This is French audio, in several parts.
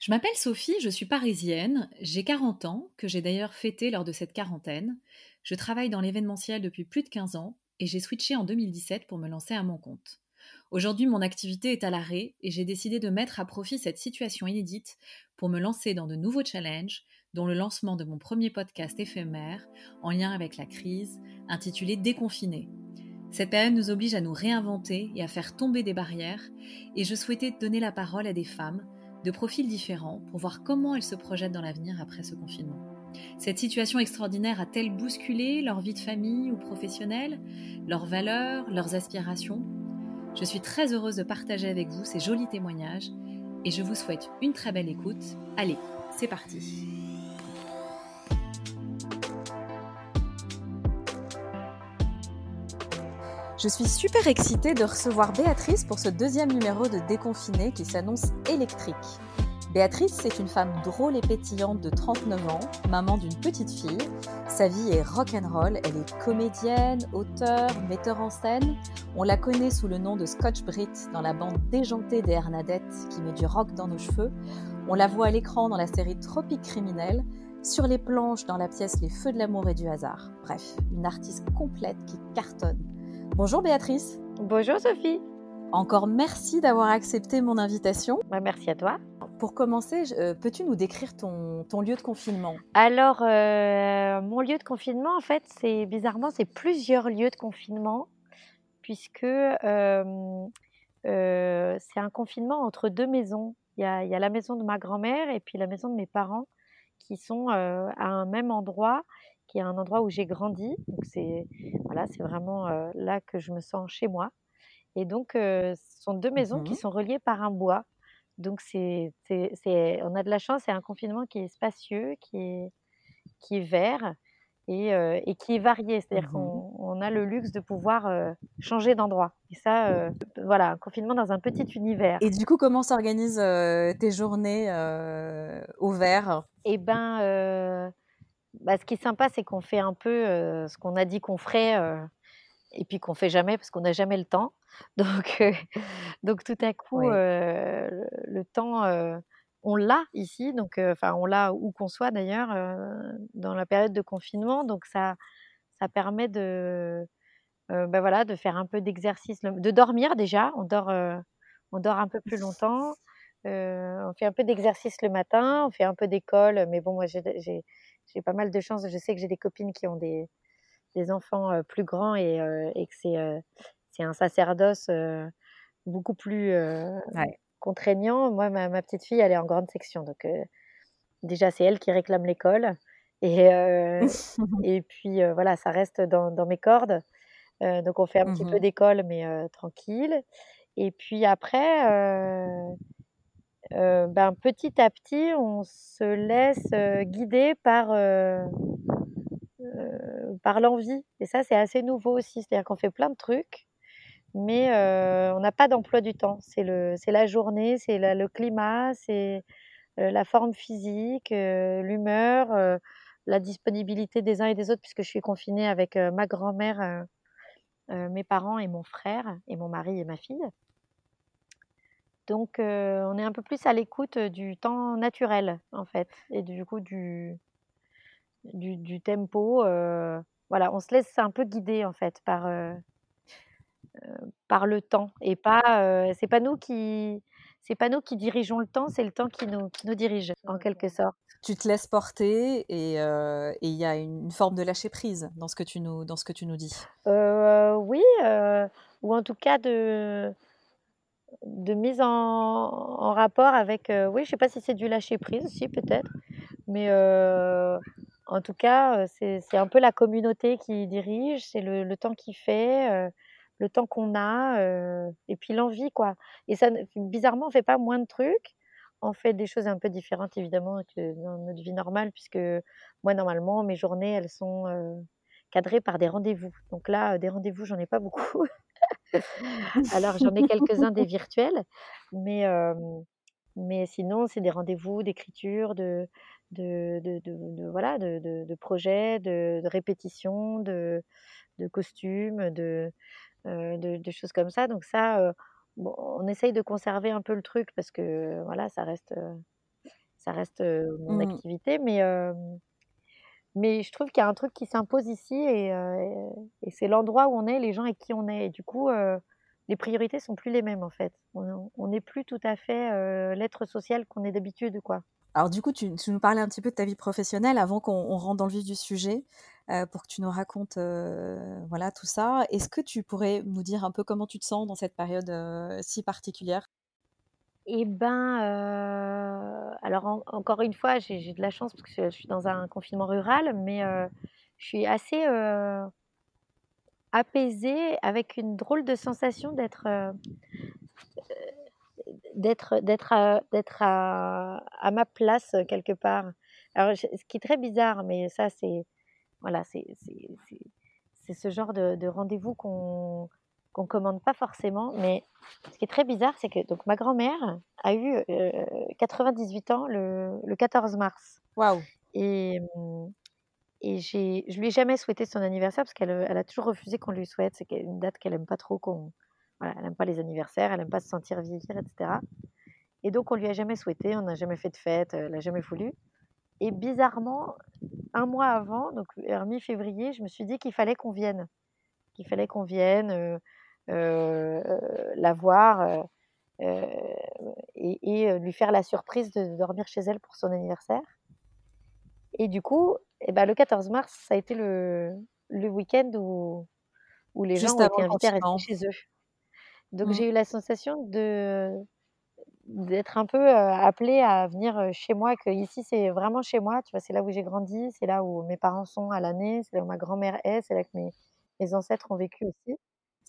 Je m'appelle Sophie, je suis parisienne, j'ai 40 ans, que j'ai d'ailleurs fêté lors de cette quarantaine. Je travaille dans l'événementiel depuis plus de 15 ans et j'ai switché en 2017 pour me lancer à mon compte. Aujourd'hui, mon activité est à l'arrêt et j'ai décidé de mettre à profit cette situation inédite pour me lancer dans de nouveaux challenges, dont le lancement de mon premier podcast éphémère en lien avec la crise, intitulé Déconfiné. Cette période nous oblige à nous réinventer et à faire tomber des barrières, et je souhaitais donner la parole à des femmes de profils différents pour voir comment elles se projettent dans l'avenir après ce confinement. Cette situation extraordinaire a-t-elle bousculé leur vie de famille ou professionnelle, leurs valeurs, leurs aspirations? Je suis très heureuse de partager avec vous ces jolis témoignages et je vous souhaite une très belle écoute. Allez, c'est parti Je suis super excitée de recevoir Béatrice pour ce deuxième numéro de Déconfiné qui s'annonce électrique. Béatrice, c'est une femme drôle et pétillante de 39 ans, maman d'une petite fille. Sa vie est rock'n'roll, elle est comédienne, auteure, metteur en scène. On la connaît sous le nom de Scotch Brit dans la bande déjantée des Hernadettes qui met du rock dans nos cheveux. On la voit à l'écran dans la série Tropique criminel, sur les planches dans la pièce Les Feux de l'amour et du hasard. Bref, une artiste complète qui cartonne. Bonjour Béatrice. Bonjour Sophie. Encore merci d'avoir accepté mon invitation. Bah, merci à toi. Pour commencer, euh, peux-tu nous décrire ton, lieu de confinement? Alors, euh, mon lieu de confinement, en fait, c'est bizarrement, c'est plusieurs lieux de confinement, puisque euh, c'est un confinement entre deux maisons. Il y, a, il y, a, la maison de ma grand-mère et puis la maison de mes parents, qui sont à un même endroit qui est un endroit où j'ai grandi. Donc c'est voilà, c'est vraiment là que je me sens chez moi. Et donc ce sont deux maisons qui mmh sont reliées par un bois. Donc c'est, c'est, on a de la chance, c'est un confinement qui est spacieux, qui est, qui est vert et, et qui est varié. C'est-à-dire mmh qu'on on a le luxe de pouvoir changer d'endroit. Et ça, voilà, un confinement dans un petit univers. Et du coup, comment s'organisent tes journées au vert? Eh ben, bah, ce qui est sympa, c'est qu'on fait un peu ce qu'on a dit qu'on ferait et puis qu'on fait jamais parce qu'on n'a jamais le temps. Donc, donc tout à coup, le, temps, on l'a ici. Donc, enfin, on l'a où qu'on soit d'ailleurs dans la période de confinement. Donc ça, ça permet de, bah, voilà, de faire un peu d'exercice, de dormir déjà. On dort, on dort un peu plus longtemps. on fait un peu d'exercice le matin, on fait un peu d'école, mais bon, moi j'ai j'ai pas mal de chance. Je sais que j'ai des copines qui ont des, des enfants plus grands et, et que c'est c'est un sacerdoce beaucoup plus contraignant. Moi, ma, ma, petite fille, elle est en grande section. Donc, déjà, c'est elle qui réclame l'école. Et, et puis, voilà, ça reste dans, dans mes cordes. donc, on fait un petit peu mmh d'école, mais tranquille. Et puis après, ben, petit à petit, on se laisse guider par, par l'envie. Et ça, c'est assez nouveau aussi. C'est-à-dire qu'on fait plein de trucs, mais on n'a pas d'emploi du temps. C'est la journée, c'est le climat, c'est la forme physique, l'humeur, la disponibilité des uns et des autres, puisque je suis confinée avec ma grand-mère, mes parents et mon frère, et mon mari et ma fille. Donc, on est un peu plus à l'écoute du temps naturel, en fait, et du coup du, du, tempo. voilà, on se laisse un peu guider, en fait, par, par le temps. Et pas, c'est pas nous qui. C'est pas nous qui dirigeons le temps, c'est le temps qui nous, qui nous dirige, en quelque sorte. Tu te laisses porter et il y a une forme de lâcher prise dans ce que tu nous, dans ce que tu nous dis. oui, ou en tout cas de, de mise en, rapport avec, euh, oui, je sais pas si c'est du lâcher prise aussi peut-être, mais euh, en tout cas, euh, c'est un peu la communauté qui dirige, c'est le, temps qu'il fait, le temps qu'on a, et puis l'envie, quoi. Et ça, bizarrement, on fait pas moins de trucs, on fait des choses un peu différentes évidemment que dans notre vie normale, puisque moi, normalement, mes journées, elles sont cadrées par des rendez-vous. Donc là, des rendez-vous, j'en ai pas beaucoup. Alors j'en ai quelques-uns des virtuels, mais, mais sinon c'est des rendez-vous d'écriture, de, de, de, voilà, de, projets, de, répétitions, de, de costumes, de, de, choses comme ça. Donc ça, on essaye de conserver un peu le truc parce que voilà, ça reste ça reste, mon Mmh activité, mais mais je trouve qu'il y a un truc qui s'impose ici et et c'est l'endroit où on est, les gens avec qui on est et du coup, les priorités sont plus les mêmes, en fait. On n'est plus tout à fait, l'être social qu'on est d'habitude, quoi. Alors du coup, tu tu nous parlais un petit peu de ta vie professionnelle avant qu'on rentre dans le vif du sujet, pour que tu nous racontes, voilà, tout ça. Est-ce que tu pourrais nous dire un peu comment tu te sens dans cette période, si particulière? Et ben, heu, alors en encore une fois, j'ai de la chance parce que je suis dans un confinement rural, mais je suis assez, apaisée avec une drôle de sensation d'être, d'être d'être, à ma place, quelque part. Alors ce qui est très bizarre, mais ça c'est voilà, c'est ce genre de rendez-vous qu'on qu'on commande pas forcément, mais ce qui est très bizarre, c'est que donc ma grand-mère a eu, heu, 98 ans le le 14 mars Waouh! et mmh et j'ai je lui ai jamais souhaité son anniversaire parce qu'elle, elle a toujours refusé qu'on lui souhaite. C'est une date qu'elle aime pas trop qu'on voilà, elle aime pas les anniversaires, elle aime pas se sentir vieillir et cetera et donc on lui a jamais souhaité, on n'a jamais fait de fête, elle a jamais voulu et bizarrement, un mois avant, donc mi-février, je me suis dit qu'il fallait qu'on vienne, qu'il fallait qu'on vienne, heu, la voir, heu et et lui faire la surprise de dormir chez elle pour son anniversaire et du coup, et bah, le 14 mars, ça a été le le week-end où où les gens ont été invités à rester chez eux. Donc Mmh. j'ai eu la sensation de d'être un peu, appelée à venir, chez moi, que ici c'est vraiment chez moi, tu vois? C'est là où j'ai grandi, c'est là où mes parents sont à l'année, c'est là où ma grand-mère est, c'est là que mes mes ancêtres ont vécu aussi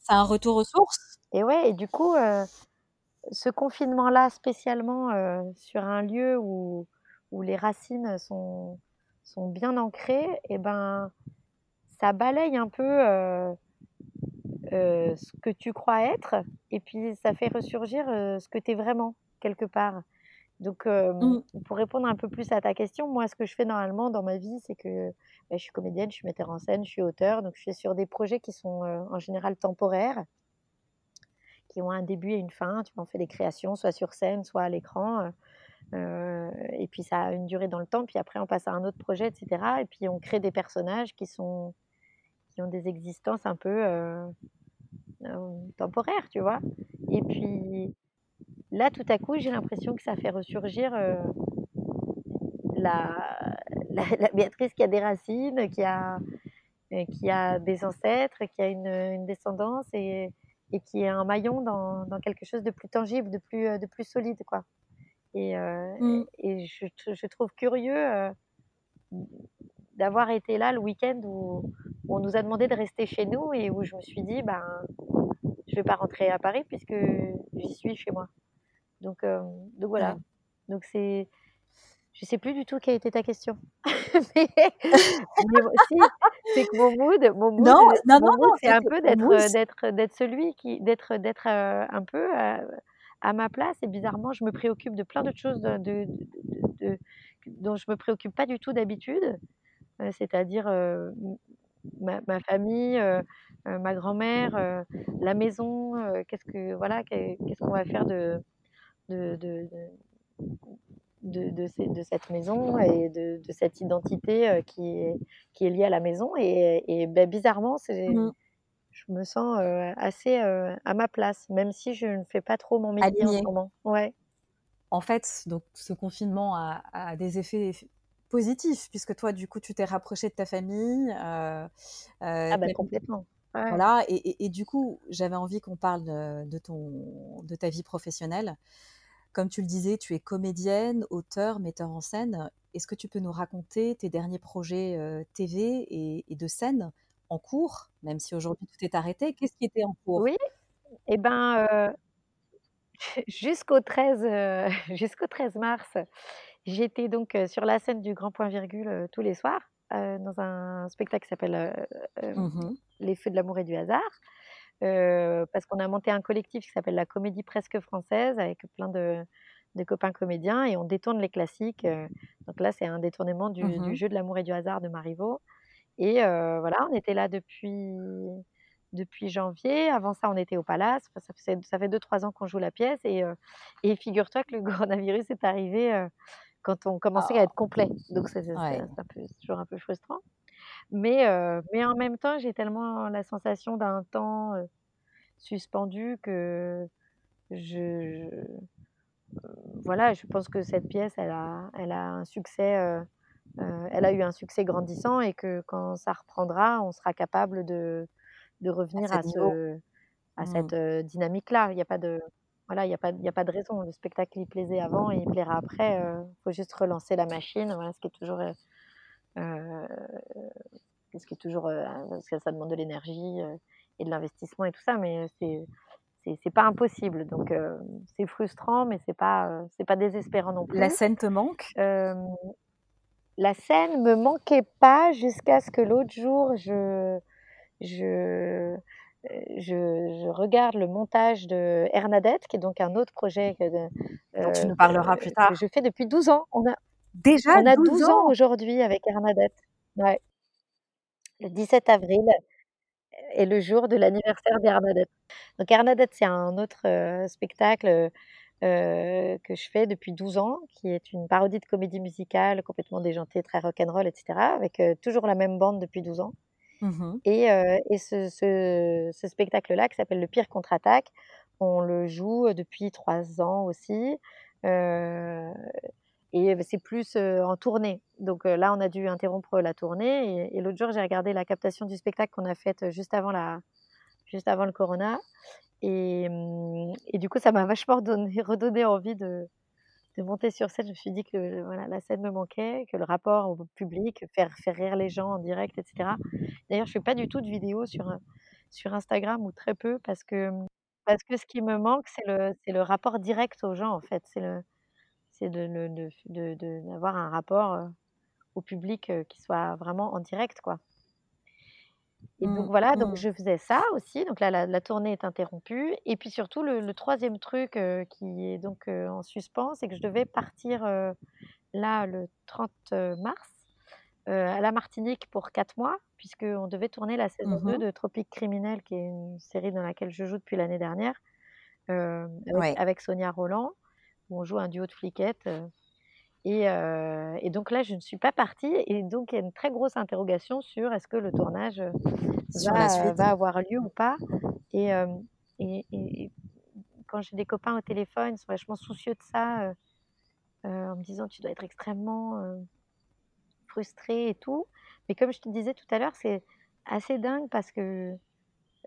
C'est un retour aux sources? et ouais et du coup, heu, ce confinement-là spécialement, heu, sur un lieu où où les racines sont sont bien ancrées et ben, ça balaye un peu, heu, ce que tu crois être et puis ça fait ressurgir, ce que tu es vraiment, quelque part. Donc Mmh. pour répondre un peu plus à ta question, moi ce que je fais normalement dans ma vie, c'est que, bah, je suis comédienne, je suis metteur en scène, je suis auteure, donc je suis sur des projets qui sont, en général temporaires qui ont un début et une fin. Tu vois, on fait des créations soit sur scène, soit à l'écran, et puis ça a une durée dans le temps, puis après on passe à un autre projet et cetera et puis on crée des personnages qui sont qui ont des existences un peu, temporaires, tu vois? Et puis là, tout à coup, j'ai l'impression que ça fait ressurgir, heu, la la la Béatrice qui a des racines, qui a heu, qui a des ancêtres, qui a une, une descendance et et qui est un maillon dans dans quelque chose de plus tangible, de plus, de plus solide, quoi et et je je trouve curieux, d'avoir été là le week-end où où on nous a demandé de rester chez nous et où je me suis dit: «Ben, je vais pas rentrer à Paris puisque j'y suis chez moi». Donc hem, donc voilà. Ouais. Donc c'est je sais plus du tout quelle était ta question. Mais mais si, c'est que mon mood mon mood, Non, non, non, mon mood, non, c'est un peu d'être, d'être d'être celui qui d'être d'être, heu, un peu, heu, à ma place et bizarrement, je me préoccupe de plein d'autres choses de de de de dont je me préoccupe pas du tout d'habitude, c'est-à-dire, ma ma famille, ma grand-mère, la maison, qu'est-ce que voilà, qu'est qu'est-ce qu'on va faire de de de de de ces de cette maison et de de cette identité, heu, qui est qui est liée à la maison et et bah, bizarrement, c'est Mmh. je me sens, heu, assez, heu, à ma place, même si je ne fais pas trop mon métier en ce moment. Ouais. En fait, donc ce confinement a a des effets eff positifs puisque toi, du coup, tu t'es rapproché de ta famille, Ah bah, complètement. Ouais. voilà et et et du coup, j'avais envie qu'on parle de de ton de ta vie professionnelle. Comme tu le disais, tu es comédienne, auteure, metteur en scène. Est-ce que tu peux nous raconter tes derniers projets, heu, TV et et de scène en cours? Même si aujourd'hui tout est arrêté, qu'est-ce qui était en cours? Oui et ben, heu, jusqu'au 13, heu, jusqu'au 13 mars, j'étais donc, sur la scène du Grand Point Virgule, tous les soirs, dans un spectacle qui s'appelle, Mmh mh. Les Feux de l'amour et du hasard. Heu, parce qu'on a monté un collectif qui s'appelle la Comédie Presque Française avec plein de de copains comédiens et on détourne les classiques, heu, donc là, c'est un détournement du du Mmh jeu de l'amour et du hasard de Marivaux et heu, voilà, on était là depuis depuis janvier. Avant ça, on était au Palace. Enfin, ça faisait ça fait 2-3 ans qu'on joue la pièce et figure-toi que le coronavirus est arrivé, quand on commençait à Oh. être complet. Donc Ouais. c'est toujours un peu frustrant. Mais heu, mais en même temps, j'ai tellement la sensation d'un temps, heu, suspendu que je je voilà, je pense que cette pièce, elle a elle a un succès, heu heu, elle a eu un succès grandissant et que quand ça reprendra, on sera capable de de À revenir à niveau. ce à Mmh. cette, heu, dynamique-là. Il y a pas de voilà, il y a pas il y a pas de raison. Le spectacle, il plaisait avant et il plaira après, heu, faut juste relancer la machine, voilà, ce qui est toujours, heu, ce qui est toujours, heu, parce que ça demande de l'énergie, heu et de l'investissement et tout ça, mais c'est c'est pas impossible. Donc c'est frustrant, mais c'est pas, c'est pas désespérant non La plus. scène te manque? La scène me manquait pas jusqu'à ce que l'autre jour je je, je je regarde le montage de Hernadette, qui est donc un autre projet que Dont tu nous parleras plus que tard. je fais depuis 12 ans. On a Déjà on a 12 12 ans ans? aujourd'hui avec Hernadette. Ouais. Le 17 avril est le jour de l'anniversaire d'Hernadette. Donc Hernadette, c'est un autre, heu, spectacle, heu, que je fais depuis 12 ans, qui est une parodie de comédie musicale complètement déjantée, très rock'n'roll et cetera, avec, heu, toujours la même bande depuis 12 ans. Mmh mh. Et et ce ce ce spectacle-là, qui s'appelle Le Pire contre-attaque, on le joue, depuis 3 ans aussi, et c'est plus, en tournée. Donc là, on a dû interrompre la tournée et l'autre jour, j'ai regardé la captation du spectacle qu'on a faite juste avant la juste avant le corona et mmh du coup, ça m'a vachement redonné envie de monter sur scène. Je me suis dit que, voilà, la scène me manquait, que le rapport au public, faire faire rire les gens en direct et cetera. D'ailleurs, je fais pas du tout de vidéos sur, sur Instagram ou très peu parce que, mmh, parce que ce qui me manque, c'est le le rapport direct aux gens, en fait. C'est le c'est de le de de de d'avoir un rapport, au public, qui soit vraiment en direct, quoi. Et donc Mmh. voilà, donc Mmh. je faisais ça aussi, donc là, la la tournée est interrompue et puis surtout le le 3e truc, qui est donc, en suspens, c'est que je devais partir, là, le 30 mars, à la Martinique pour 4 mois, puisqu'on devait tourner la saison Mmh 2 mh. de Tropiques criminels, qui est une série dans laquelle je joue depuis l'année dernière, avec Ouais. avec Sonia Rolland, où on joue un duo de fliquettes, heu et heu et donc là, je ne suis pas partie et donc il y a une très grosse interrogation sur est-ce que le tournage, Sur la va, heu, suite. va avoir lieu ou pas? Et quand j'ai des copains au téléphone, ils sont vachement soucieux de ça, en me disant: «Tu dois être extrêmement, heu, frustrée et tout». Mais comme je te disais tout à l'heure, c'est assez dingue parce que,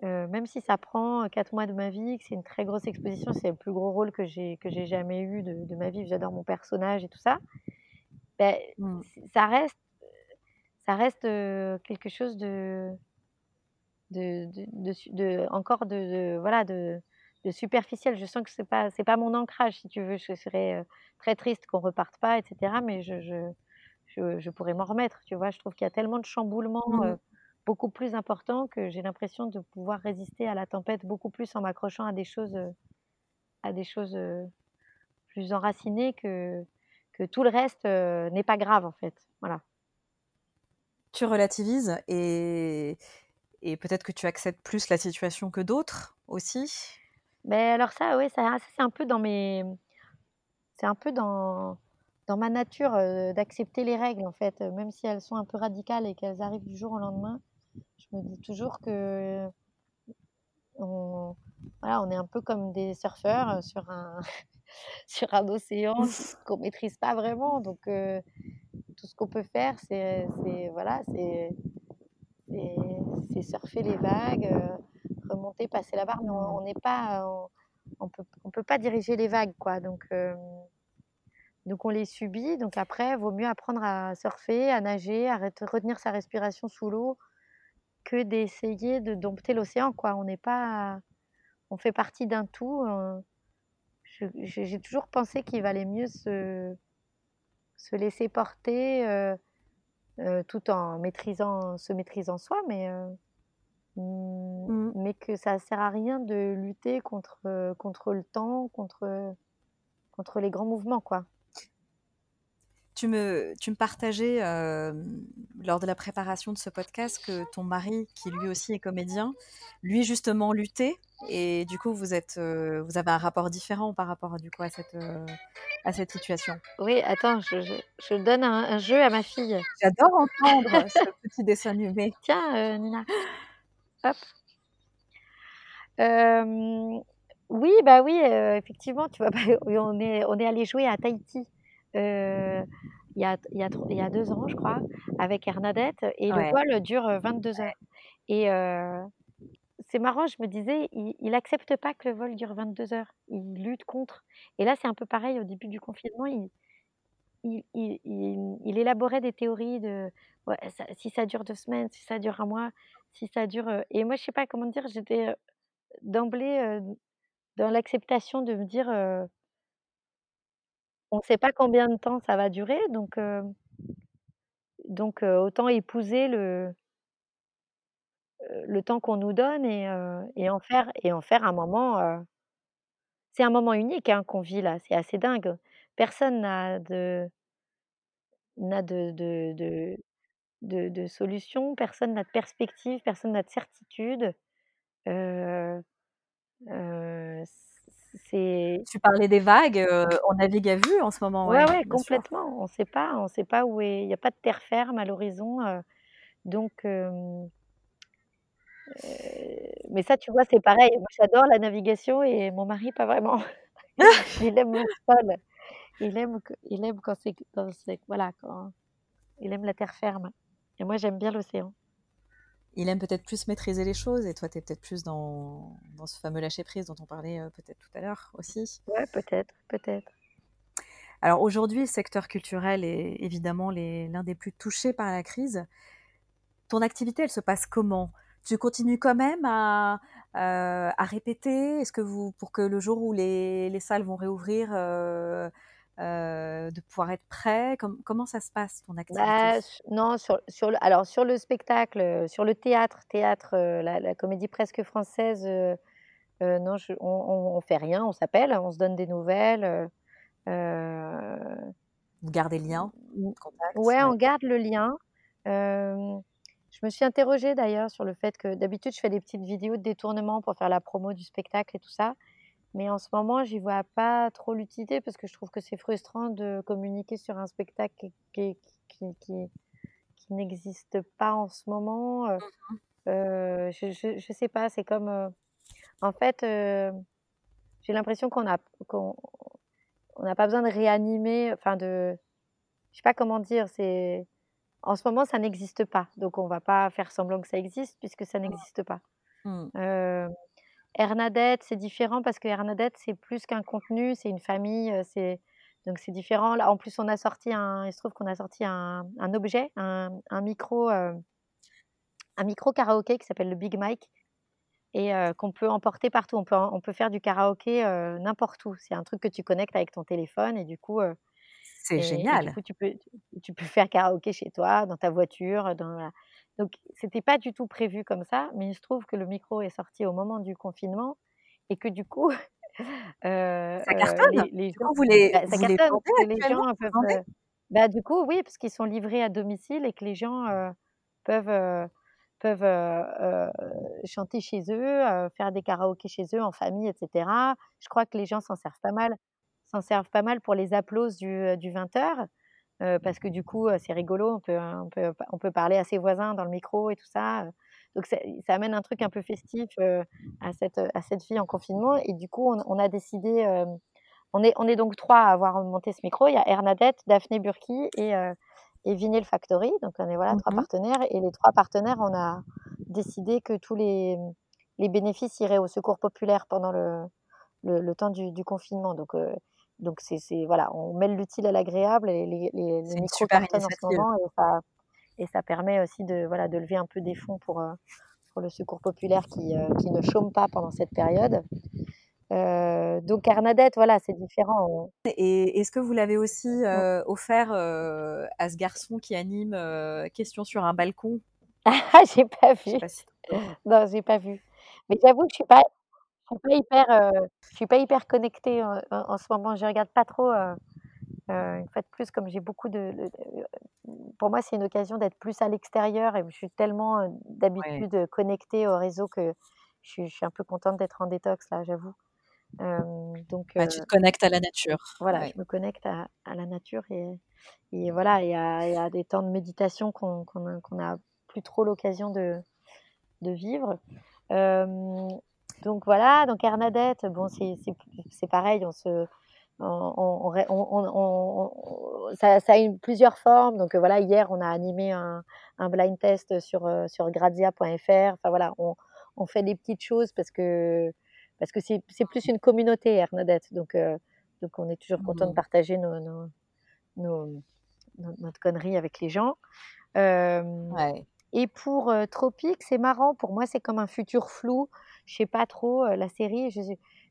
heu, même si ça prend, heu, 4 mois de ma vie, que c'est une très grosse exposition, c'est le plus gros rôle que j'ai que j'ai jamais eu de de ma vie, j'adore mon personnage et tout ça, beh, Mmh. ça reste, heu, ça reste, quelque chose de de de encore de voilà, de superficiel. Je sens que c'est pas c'est pas mon ancrage, si tu veux. Je serais, très triste qu'on reparte pas et cetera, mais je je je je pourrais m'en remettre, tu vois? Je trouve qu'il y a tellement de chamboulements, Mmh. Beaucoup plus importants que j'ai l'impression de pouvoir résister à la tempête beaucoup plus en m'accrochant à des choses, à des choses, heu, plus enracinées que que tout le reste, heu, n'est pas grave, en fait. Voilà. Tu relativises et et peut-être que tu acceptes plus la situation que d'autres, aussi? Beh, alors ça, oui, ça c'est un peu dans mes c'est un peu dans dans ma nature, heu, d'accepter les règles, en fait, même si elles sont un peu radicales et qu'elles arrivent du jour au lendemain. Je me dis toujours que on voilà, on est un peu comme des surfeurs, heu, sur un sur un océan qu'on maîtrise pas vraiment. Donc heu, tout ce qu'on peut faire, c'est voilà, c'est surfer les vagues, heu, remonter, passer la barre, mais on n'est pas, on on peut on peut pas diriger les vagues, quoi, donc donc on les subit, donc après, vaut mieux apprendre à surfer, à nager, à ret retenir sa respiration sous l'eau, que d'essayer de dompter l'océan, quoi. On n'est pas on fait partie d'un tout, je j'ai toujours pensé qu'il valait mieux se se laisser porter, heu heu, tout en maîtrisant se maîtrisant soi, mais heu, mmh, mais que ça sert à rien de lutter contre, contre le temps, contre, contre les grands mouvements, quoi. Tu me, tu me partageais lors de la préparation de ce podcast que ton mari, qui lui aussi est comédien, lui justement luttait et du coup vous êtes, vous avez un rapport différent par rapport du coup à cette, à cette situation. Oui, attends, je, je, donne un, jeu à ma fille. J'adore entendre ce petit dessin animé. Tiens, Nina. Hop. oui, bah oui, effectivement, tu vois, on est, on est allé jouer à Tahiti euh, il, y a, il, y a, il y a deux ans, je crois, avec Hernadette, et le vol dure 22 heures. Et c'est marrant, je me disais, il n'accepte pas que le vol dure 22 heures. Il lutte contre. Et là, c'est un peu pareil. Au début du confinement, il, il, il, il élaborait des théories de ouais, si ça dure deux semaines, si ça dure un mois, si ça dure. et moi, je sais pas comment dire, j'étais d'emblée dans l'acceptation de me dire on ne sait pas combien de temps ça va durer, donc, donc autant épouser le, le temps qu'on nous donne et, et, en faire, et en faire un moment. c'est un moment unique hein, qu'on vit là, c'est assez dingue. Personne n'a de, n'a de, solution, personne n'a de perspective, personne n'a de certitude. Euh, tu parlais des vagues, euh, on navigue à vue en ce moment. Ouais, ouais, complètement. On ne sait pas, on sait pas où est. Il n'y a pas de terre ferme à l'horizon, euh, donc. Euh, mais ça, tu vois, c'est pareil. Moi, j'adore la navigation et mon mari, pas vraiment. il aime le sol. Il aime, il aime quand c'est, voilà, quand il aime la terre ferme. Et moi, j'aime bien l'océan il aime peut-être plus maîtriser les choses et toi, tu es peut-être plus dans, dans, ce fameux lâcher-prise dont on parlait euh, peut-être tout à l'heure aussi. Ouais, peut-être, peut-être. Alors aujourd'hui, le secteur culturel est évidemment l'un des plus touchés par la crise. Ton activité, elle se passe comment? Tu continues quand même à, euh, à répéter? Est-ce que vous, pour que le jour où les, les salles vont réouvrir, euh, euh, de pouvoir être prêt? Comment ça se passe ton activité? Bah, Non, sur, sur, le, alors sur le spectacle, euh, sur le théâtre, théâtre, euh, la, comédie presque française, non, on, ne fait rien, on s'appelle, on se donne des nouvelles. Vous gardez le lien, contact, ouais, on garde le lien. je me suis interrogée d'ailleurs sur le fait que d'habitude je fais des petites vidéos de détournement pour faire la promo du spectacle et tout ça. Mais en ce moment, j'y vois pas trop l'utilité parce que je trouve que c'est frustrant de communiquer sur un spectacle qui, qui, qui, qui n'existe pas en ce moment. Euh, mmh euh je, je, sais pas, c'est comme. Euh, en fait, j'ai l'impression qu'on a qu'on on n'a pas besoin de réanimer, enfin de. Je sais pas comment dire, c'est. En ce moment, ça n'existe pas. Donc, on va pas faire semblant que ça existe puisque ça mmh. n'existe pas. Mmh. Hernadette, c'est différent parce que Hernadette, c'est plus qu'un contenu, c'est une famille, c'est donc c'est différent. Là, en plus, on a sorti un, il se trouve qu'on a sorti un, objet, un, un micro, un micro karaoké qui s'appelle le Big Mic et qu'on peut emporter partout. On peut, on peut faire du karaoké n'importe où. C'est un truc que tu connectes avec ton téléphone et du coup. C'est génial. du coup, tu peux, tu, peux faire karaoké chez toi, dans ta voiture, dans donc, c'était pas du tout prévu comme ça, mais il se trouve que le micro est sorti au moment du confinement et que du coup, euh, ça cartonne. Les, gens, vous les, bah, ça cartonne, les gens peuvent, euh, bah, du coup, oui, parce qu'ils sont livrés à domicile et que les gens euh, peuvent euh, peuvent chanter chez eux, faire des karaokés chez eux en famille, etc. Je crois que les gens s'en servent pas mal, s'en servent pas mal pour les applauses du, du 20h parce que du coup, c'est rigolo, on peut, on, peut, on peut parler à ses voisins dans le micro et tout ça. Donc ça, amène un truc un peu festif à, cette, à cette fille en confinement. Et du coup, on, a décidé, on, est, on est donc trois à avoir monté ce micro. Il y a Hernadette, Daphné Burki et, et Vinyl Factory. Donc on est voilà, trois mmh partenaires. Et les trois partenaires, on a décidé que tous les, les bénéfices iraient au secours populaire pendant le, le, temps du, du, confinement. Donc donc c'est voilà, on mêle l'utile à l'agréable et les, les, les micros en ce moment et ça, et ça permet aussi de voilà de lever un peu des fonds pour euh, pour le secours populaire qui, euh, qui ne chôme pas pendant cette période. Euh, donc Arnadette, voilà, c'est différent. Et est-ce que vous l'avez aussi offert à ce garçon qui anime Question sur un balcon? Ah, j'ai pas vu. non, j'ai pas vu. Mais j'avoue que je suis pas, je suis pas hyper, euh, je suis pas hyper connectée en, ce moment. Je regarde pas trop. Euh, une fois de plus, comme j'ai beaucoup de, pour moi, c'est une occasion d'être plus à l'extérieur et je suis tellement d'habitude connectée au réseau que je suis, un peu contente d'être en détox là, j'avoue. donc, bah, tu te connectes à la nature. Voilà, je me connecte à, la nature et, et voilà, il y, a, des temps de méditation qu'on n'a plus trop l'occasion de, de vivre. Donc voilà, donc Hernadette, bon, c'est pareil, on se, on, ça, a eu plusieurs formes. Donc voilà, hier, on a animé un, blind test sur, sur grazia.fr. Enfin voilà, on, fait des petites choses parce que parce que c'est plus une communauté, Hernadette. Donc, donc on est toujours content de mmh. partager nos, notre connerie avec les gens. Et pour Tropique, c'est marrant. Pour moi, c'est comme un futur flou. Je sais pas trop la série. Je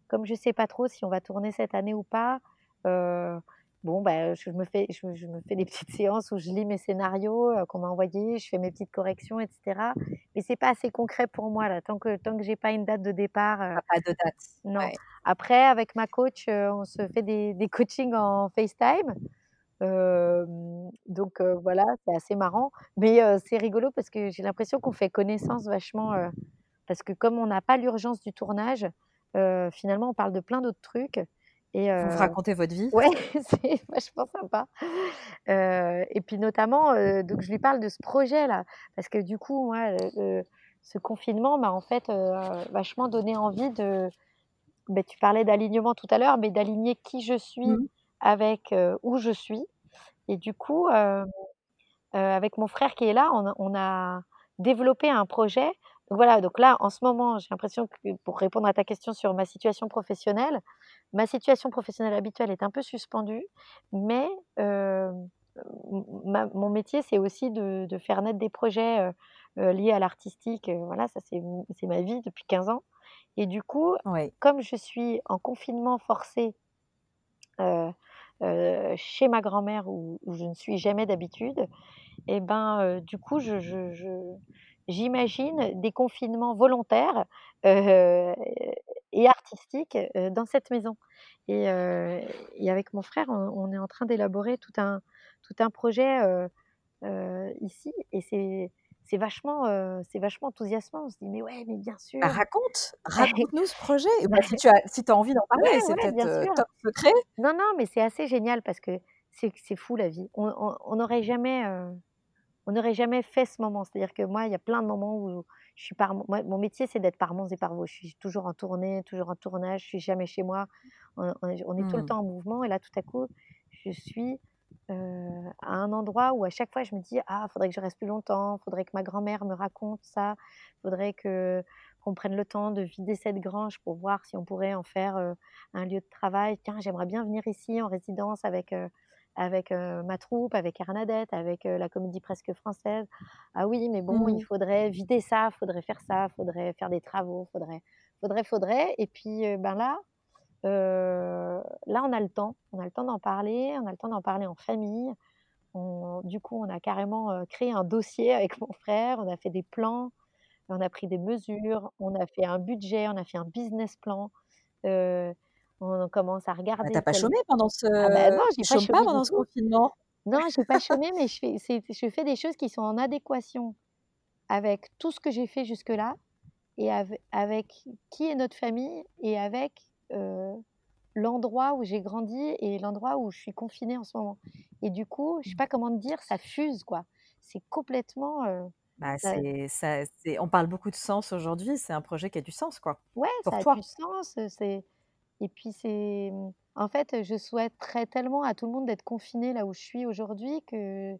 comme je sais pas trop si on va tourner cette année ou pas, euh, bon, bah, je, me fais, je, me fais des petites séances où je lis mes scénarios euh, qu'on m'a envoyés, je fais mes petites corrections, etc. Mais c'est pas assez concret pour moi là. Tant que tant que j'ai pas une date de départ. Euh, pas de date. Non. Après, avec ma coach, on se fait des, des coachings en FaceTime. donc voilà, c'est assez marrant. Mais c'est rigolo parce que j'ai l'impression qu'on fait connaissance vachement. Parce que comme on n'a pas l'urgence du tournage, finalement, on parle de plein d'autres trucs. Et Vous racontez votre vie Ouais, c'est vachement sympa. et puis notamment, donc je lui parle de ce projet-là, parce que du coup, moi, ce confinement m'a en fait vachement donné envie de. Ben, tu parlais d'alignement tout à l'heure, mais d'aligner qui je suis mmh. avec où je suis. Et du coup, avec mon frère qui est là, on, on a développé un projet donc voilà, donc là, en ce moment, j'ai l'impression que pour répondre à ta question sur ma situation professionnelle, ma situation professionnelle habituelle est un peu suspendue, mais mon métier, c'est aussi de, faire naître des projets liés à l'artistique. voilà, ça, c'est ma vie depuis 15 ans. Et du coup, comme je suis en confinement forcé chez ma grand-mère où, je ne suis jamais d'habitude, et eh ben, du coup, je j'imagine des confinements volontaires et artistiques dans cette maison. Et, avec mon frère, on, est en train d'élaborer tout un, tout un projet ici. Et c'est. C'est vachement, c'est vachement enthousiasmant. On se dit, mais ouais, mais bien sûr. Bah, raconte, raconte-nous ce projet. Bah, si tu as, si as envie d'en parler, c'est peut-être top secret. Non, non, mais c'est assez génial parce que c'est fou la vie. On n'aurait jamais, on n'aurait jamais fait ce moment. C'est-à-dire que moi, il y a plein de moments où je suis par mon métier, c'est d'être par et par Je suis toujours en tournée, toujours en tournage. Je suis jamais chez moi. On, est tout le mmh. temps en mouvement. Et là, tout à coup, je suis euh, à un endroit où à chaque fois, je me dis ah, faudrait que je reste plus longtemps. Faudrait que ma grand-mère me raconte ça. Faudrait que qu'on prenne le temps de vider cette grange pour voir si on pourrait en faire euh, un lieu de travail. Tiens, j'aimerais bien venir ici en résidence avec euh, avec ma troupe, avec Arnadette, avec la comédie presque française. Ah oui, mais bon, il mmh. faudrait vider ça, faudrait faire ça, faudrait faire des travaux, faudrait, faudrait, faudrait. Et puis, ben là, là, on a le temps, on a le temps d'en parler, on a le temps d'en parler en famille. du coup, on a carrément créé un dossier avec mon frère, on a fait des plans, on a pris des mesures, on a fait un budget, on a fait un business plan on commence à regarder. Tu t'as pas chômé pendant ce, ah bah non, j'ai pas, pendant ce confinement? Non, j'ai pas chômé, mais je fais, je fais des choses qui sont en adéquation avec tout ce que j'ai fait jusque-là et avec, qui est notre famille et avec l'endroit où j'ai grandi et l'endroit où je suis confinée en ce moment. Et du coup, je sais pas comment te dire, ça fuse quoi. C'est complètement. bah, c'est, ça, on parle beaucoup de sens aujourd'hui. C'est un projet qui a du sens quoi. Ouais, ça a du sens. C'est et puis c'est, en fait, je souhaiterais tellement à tout le monde d'être confiné là où je suis aujourd'hui que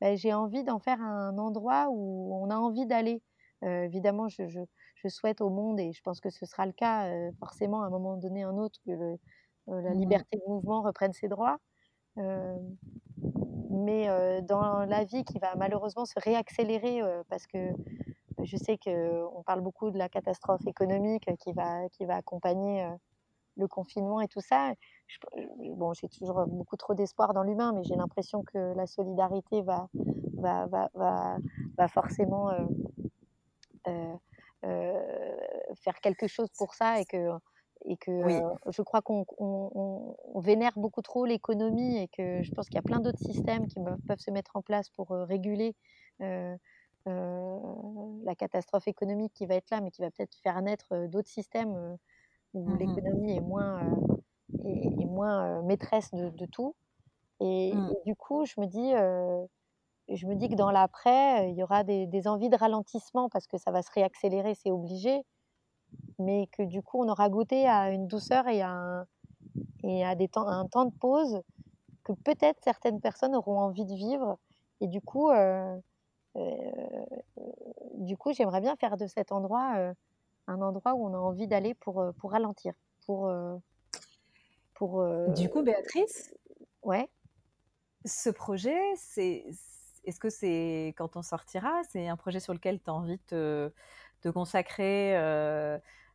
bah, j'ai envie d'en faire un endroit où on a envie d'aller. évidemment, je, je, je, souhaite au monde, et je pense que ce sera le cas forcément à un moment donné un autre, que la mmh liberté de mouvement reprenne ses droits. mais dans la vie qui va malheureusement se réaccélérer parce que je sais qu'on parle beaucoup de la catastrophe économique qui va, qui va accompagner le confinement et tout ça. bon, j'ai toujours beaucoup trop d'espoir dans l'humain, mais j'ai l'impression que la solidarité va, va, va, va, forcément euh, euh, euh, faire quelque chose pour ça et que et que je crois qu'on vénère beaucoup trop l'économie et que je pense qu'il y a plein d'autres systèmes qui peuvent se mettre en place pour réguler la catastrophe économique qui va être là, mais qui va peut-être faire naître d'autres systèmes où mmh l'économie est moins, est, moins maîtresse de, tout. Et, mmh. et, du coup, je me dis, je me dis que dans l'après, il y aura des, des, envies de ralentissement parce que ça va se réaccélérer, c'est obligé mais que du coup, on aura goûté à une douceur et à un, et à des temps, un temps de pause que peut-être certaines personnes auront envie de vivre. Et du coup, euh, euh, du coup, j'aimerais bien faire de cet endroit euh, un endroit où on a envie d'aller pour, pour ralentir, pour, pour. Du coup, Béatrice. Ouais. Ce projet, c'est, est-ce que c'est quand on sortira, c'est un projet sur lequel tu as envie de te consacrer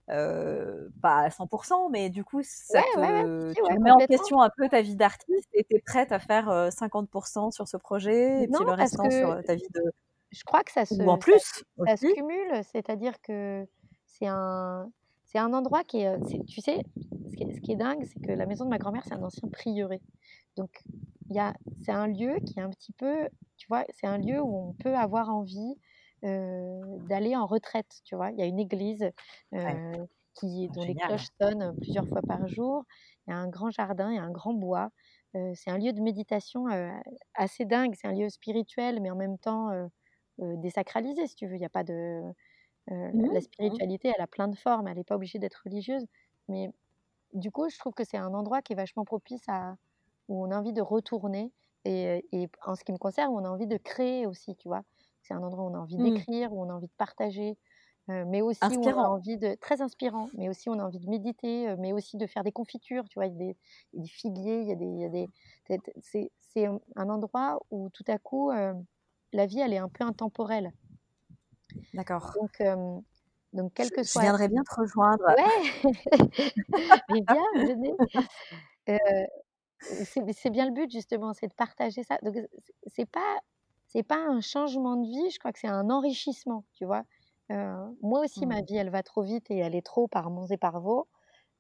euh, pas à 100%, mais du coup, ça te, tu mets en question un peu ta vie d'artiste et tu es prête à faire 50% sur ce projet et puis le restant sur ta vie de. Je crois que ça se, en plus, ça, se cumule, c'est-à-dire que c'est un, c'est un endroit qui est, tu sais, ce qui est, ce qui est dingue, c'est que la maison de ma grand-mère, c'est un ancien prieuré. Donc, il y a, c'est un lieu qui est un petit peu, tu vois, c'est un lieu où on peut avoir envie d'aller en retraite, tu vois. Il y a une église qui, dont les cloches sonnent plusieurs fois par jour. Il y a un grand jardin, il y a un grand bois. c'est un lieu de méditation assez dingue. C'est un lieu spirituel, mais en même temps désacralisé, si tu veux. Il n'y a pas de... La mmh spiritualité, elle a plein de formes. Elle n'est pas obligée d'être religieuse. Mais du coup, je trouve que c'est un endroit qui est vachement propice à... où on a envie de retourner. Et, et en ce qui me concerne, on a envie de créer aussi, tu vois. C'est un endroit où on a envie mmh. d'écrire, où on a envie de partager, mais aussi où on a envie de très inspirant, mais aussi on a envie de méditer, mais aussi de faire des confitures. Tu vois, il y a des, figuiers, il y a des, il y a des c'est un endroit où tout à coup la vie elle est un peu intemporelle. D'accord. Donc donc, quel que soit. Je viendrais bien te rejoindre. Ouais, mais bien, venez. c'est bien le but justement, c'est de partager ça. Donc c'est pas c'est pas un changement de vie, je crois que c'est un enrichissement, tu vois? moi aussi, ma vie, elle va trop vite et elle est trop par monts et par vaux.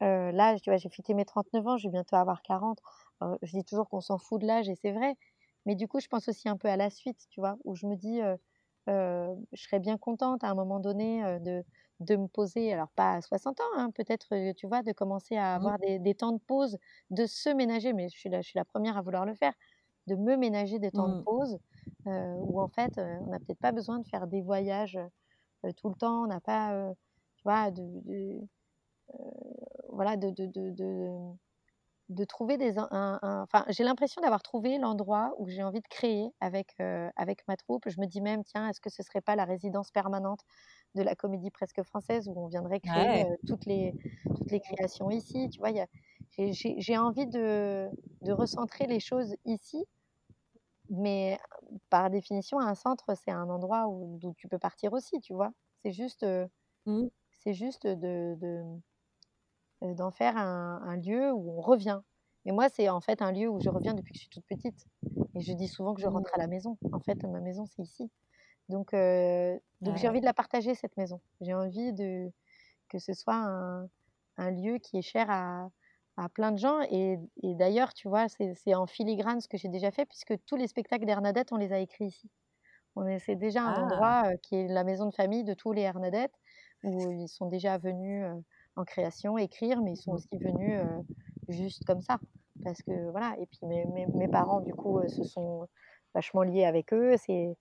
là, tu vois, j'ai fêté mes 39 ans, je vais bientôt avoir 40. je dis toujours qu'on s'en fout de l'âge et c'est vrai. Mais du coup, je pense aussi un peu à la suite, tu vois, où je me dis, je serais bien contente à un moment donné de, de me poser, alors pas à 60 ans, hein, peut-être, tu vois, de commencer à mmh. avoir des, des, temps de pause, de se ménager, mais je suis la, je suis la première à vouloir le faire, de me ménager des temps de mmh. pause où en fait, on n'a peut-être pas besoin de faire des voyages tout le temps, on n'a pas, tu vois, de, voilà, de, de, de, trouver des. enfin, j'ai l'impression d'avoir trouvé l'endroit où j'ai envie de créer avec, avec ma troupe. Je me dis même, tiens, est-ce que ce serait pas la résidence permanente de la comédie presque française où on viendrait créer toutes, les, toutes les créations ici Tu vois, j'ai envie de, de recentrer les choses ici mais par définition, un centre, c'est un endroit où, tu peux partir aussi, tu vois? C'est juste, mmh. c'est juste de, d'en faire un, lieu où on revient. Et moi, c'est en fait un lieu où je reviens depuis que je suis toute petite. Et je dis souvent que je rentre à la maison. En fait, ma maison, c'est ici. Donc, donc j'ai envie de la partager, cette maison. J'ai envie de, que ce soit un, un lieu qui est cher à, à plein de gens. Et, d'ailleurs, tu vois, c'est en filigrane ce que j'ai déjà fait, puisque tous les spectacles d'Hernadette, on les a écrits ici. C'est déjà un ah! endroit qui est la maison de famille de tous les Hernadettes, où ils sont déjà venus en création écrire, mais ils sont mmh. aussi venus juste comme ça. Parce que voilà, et puis mes, mes, parents, du coup, se sont vachement liés avec eux. C'est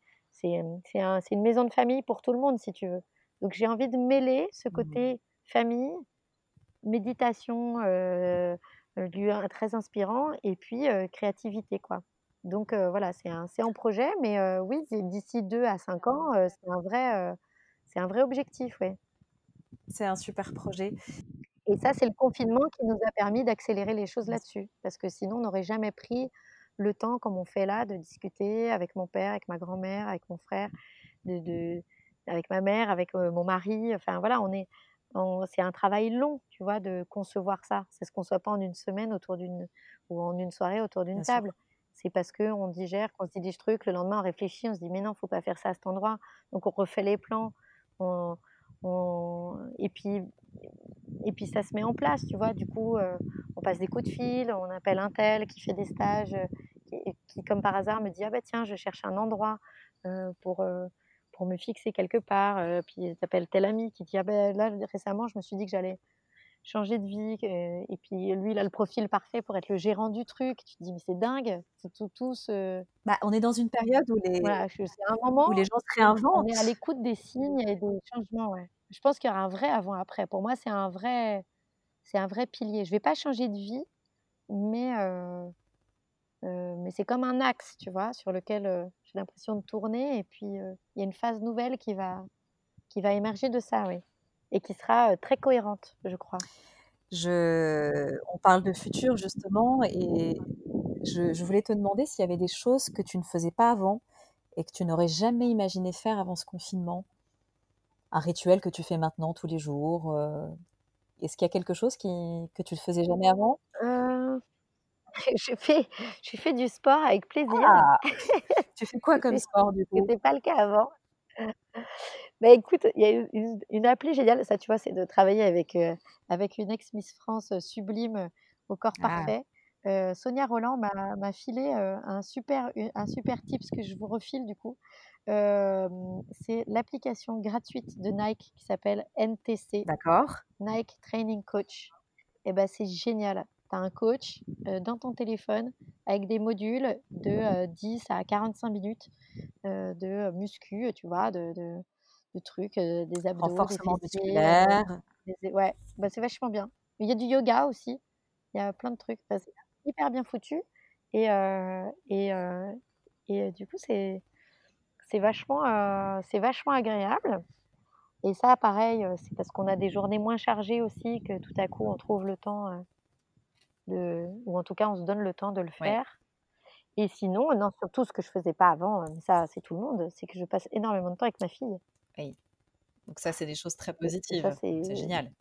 un, une maison de famille pour tout le monde, si tu veux. Donc j'ai envie de mêler ce mmh. côté famille méditation, euh, lieu très inspirant, et puis créativité, quoi. Donc voilà, c'est un, en projet, mais oui, d'ici 2 à 5 ans, c'est un vrai, c'est un vrai objectif, ouais. C'est un super projet. Et ça, c'est le confinement qui nous a permis d'accélérer les choses là-dessus, parce que sinon, on n'aurait jamais pris le temps, comme on fait là, de discuter avec mon père, avec ma grand-mère, avec mon frère, de, de, avec ma mère, avec mon mari. Enfin voilà, on est, c'est un travail long, tu vois, de concevoir ça. Ça se conçoit pas en une semaine autour d'une ou en une soirée autour d'une table. C'est parce que on digère, qu'on se dit des trucs, le lendemain on réfléchit, on se dit mais non, faut pas faire ça à cet endroit. Donc on refait les plans. Et puis et puis ça se met en place, tu vois. Du coup, on passe des coups de fil, on appelle un tel qui fait des stages, qui, qui, comme par hasard me dit ah bah tiens, je cherche un endroit pour pour me fixer quelque part. puis t'appelles tel ami qui dit ah ben là récemment je me suis dit que j'allais changer de vie. Et puis lui, il a le profil parfait pour être le gérant du truc. Tu te dis, mais c'est dingue, c'est tout, tout ce... bah, on est dans une période où les, voilà, c'est un moment où les gens se réinventent. On est à l'écoute des signes et des changements. Ouais. Je pense qu'il y aura un vrai avant-après. Pour moi, c'est un vrai, c'est un vrai pilier. Je vais pas changer de vie, mais, euh, euh, mais c'est comme un axe, tu vois, sur lequel euh, j'ai l'impression de tourner. Et puis, il y a une phase nouvelle qui va, qui va émerger de ça, oui et qui sera très cohérente, je crois. Je... On parle de futur justement et je, voulais te demander s'il y avait des choses que tu ne faisais pas avant et que tu n'aurais jamais imaginé faire avant ce confinement. Un rituel que tu fais maintenant tous les jours. Est-ce qu'il y a quelque chose qui... que tu ne faisais jamais avant? Euh... je, fais, je fais du sport avec plaisir. Ah tu fais quoi comme sport du coup? Ce n'était pas le cas avant. Bah, écoute, il y a une, une, appli géniale, ça tu vois, c'est de travailler avec, euh, avec une ex-Miss France euh, sublime euh, au corps ah. parfait. Sonia Roland m'a filé un, super, un super tips que je vous refile du coup. c'est l'application gratuite de Nike qui s'appelle NTC. D'accord. Nike Training Coach. Et ben c'est génial. Tu as un coach dans ton téléphone avec des modules de 10 à 45 minutes de muscu, tu vois, de, de de trucs, des abdos, renforcement musculaire. ouais, bah, c'est vachement bien. Il y a du yoga aussi. Il y a plein de trucs. c'est hyper bien foutu. Et, et, et du coup, c'est c'est vachement, c'est vachement agréable. Et ça, pareil, c'est parce qu'on a des journées moins chargées aussi que tout à coup, on trouve le temps de, ou en tout cas, on se donne le temps de le faire. Et sinon, non, surtout ce que je faisais pas avant, ça, c'est tout le monde, c'est que je passe énormément de temps avec ma fille. Oui. Donc ça, c'est des choses très positives. C'est génial.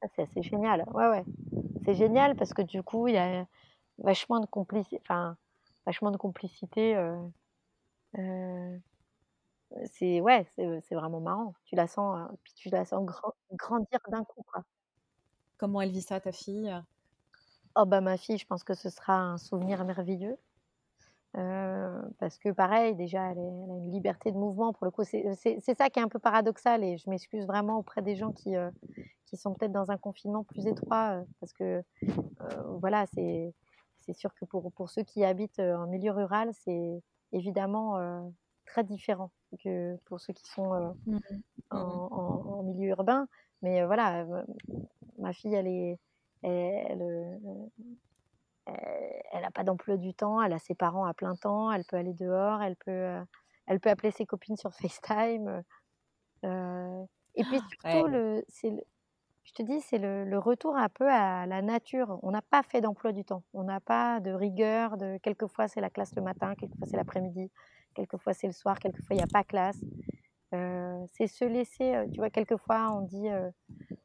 Ça, c'est assez génial. Ouais, ouais. C'est génial parce que du coup, il y a vachement de complicité. Enfin, vachement de complicité. Euh, euh, c'est ouais, c'est vraiment marrant. Tu la sens, euh, puis tu la sens grandir d'un coup, quoi. Comment elle vit ça, ta fille? Oh bah ma fille, je pense que ce sera un souvenir merveilleux. Euh, parce que pareil, déjà, elle, a une liberté de mouvement. Pour le coup, c'est ça qui est un peu paradoxal et je m'excuse vraiment auprès des gens qui, euh, qui sont peut-être dans un confinement plus étroit euh, parce que voilà, c'est sûr que pour, pour ceux qui habitent en milieu rural, c'est évidemment très différent que pour ceux qui sont mmh en, en, milieu urbain. Mais voilà, ma fille, elle est. Elle, elle n'a pas d'emploi du temps, elle a ses parents à plein temps, elle peut aller dehors, elle peut, euh, elle peut appeler ses copines sur FaceTime. Euh, et puis surtout, le, je te dis, c'est le, retour un peu à la nature. On n'a pas fait d'emploi du temps, on n'a pas de rigueur. De quelquefois c'est la classe le matin, quelquefois c'est l'après-midi, quelquefois c'est le soir, quelquefois il n'y a pas classe. Euh, c'est se laisser, tu vois, quelquefois on dit,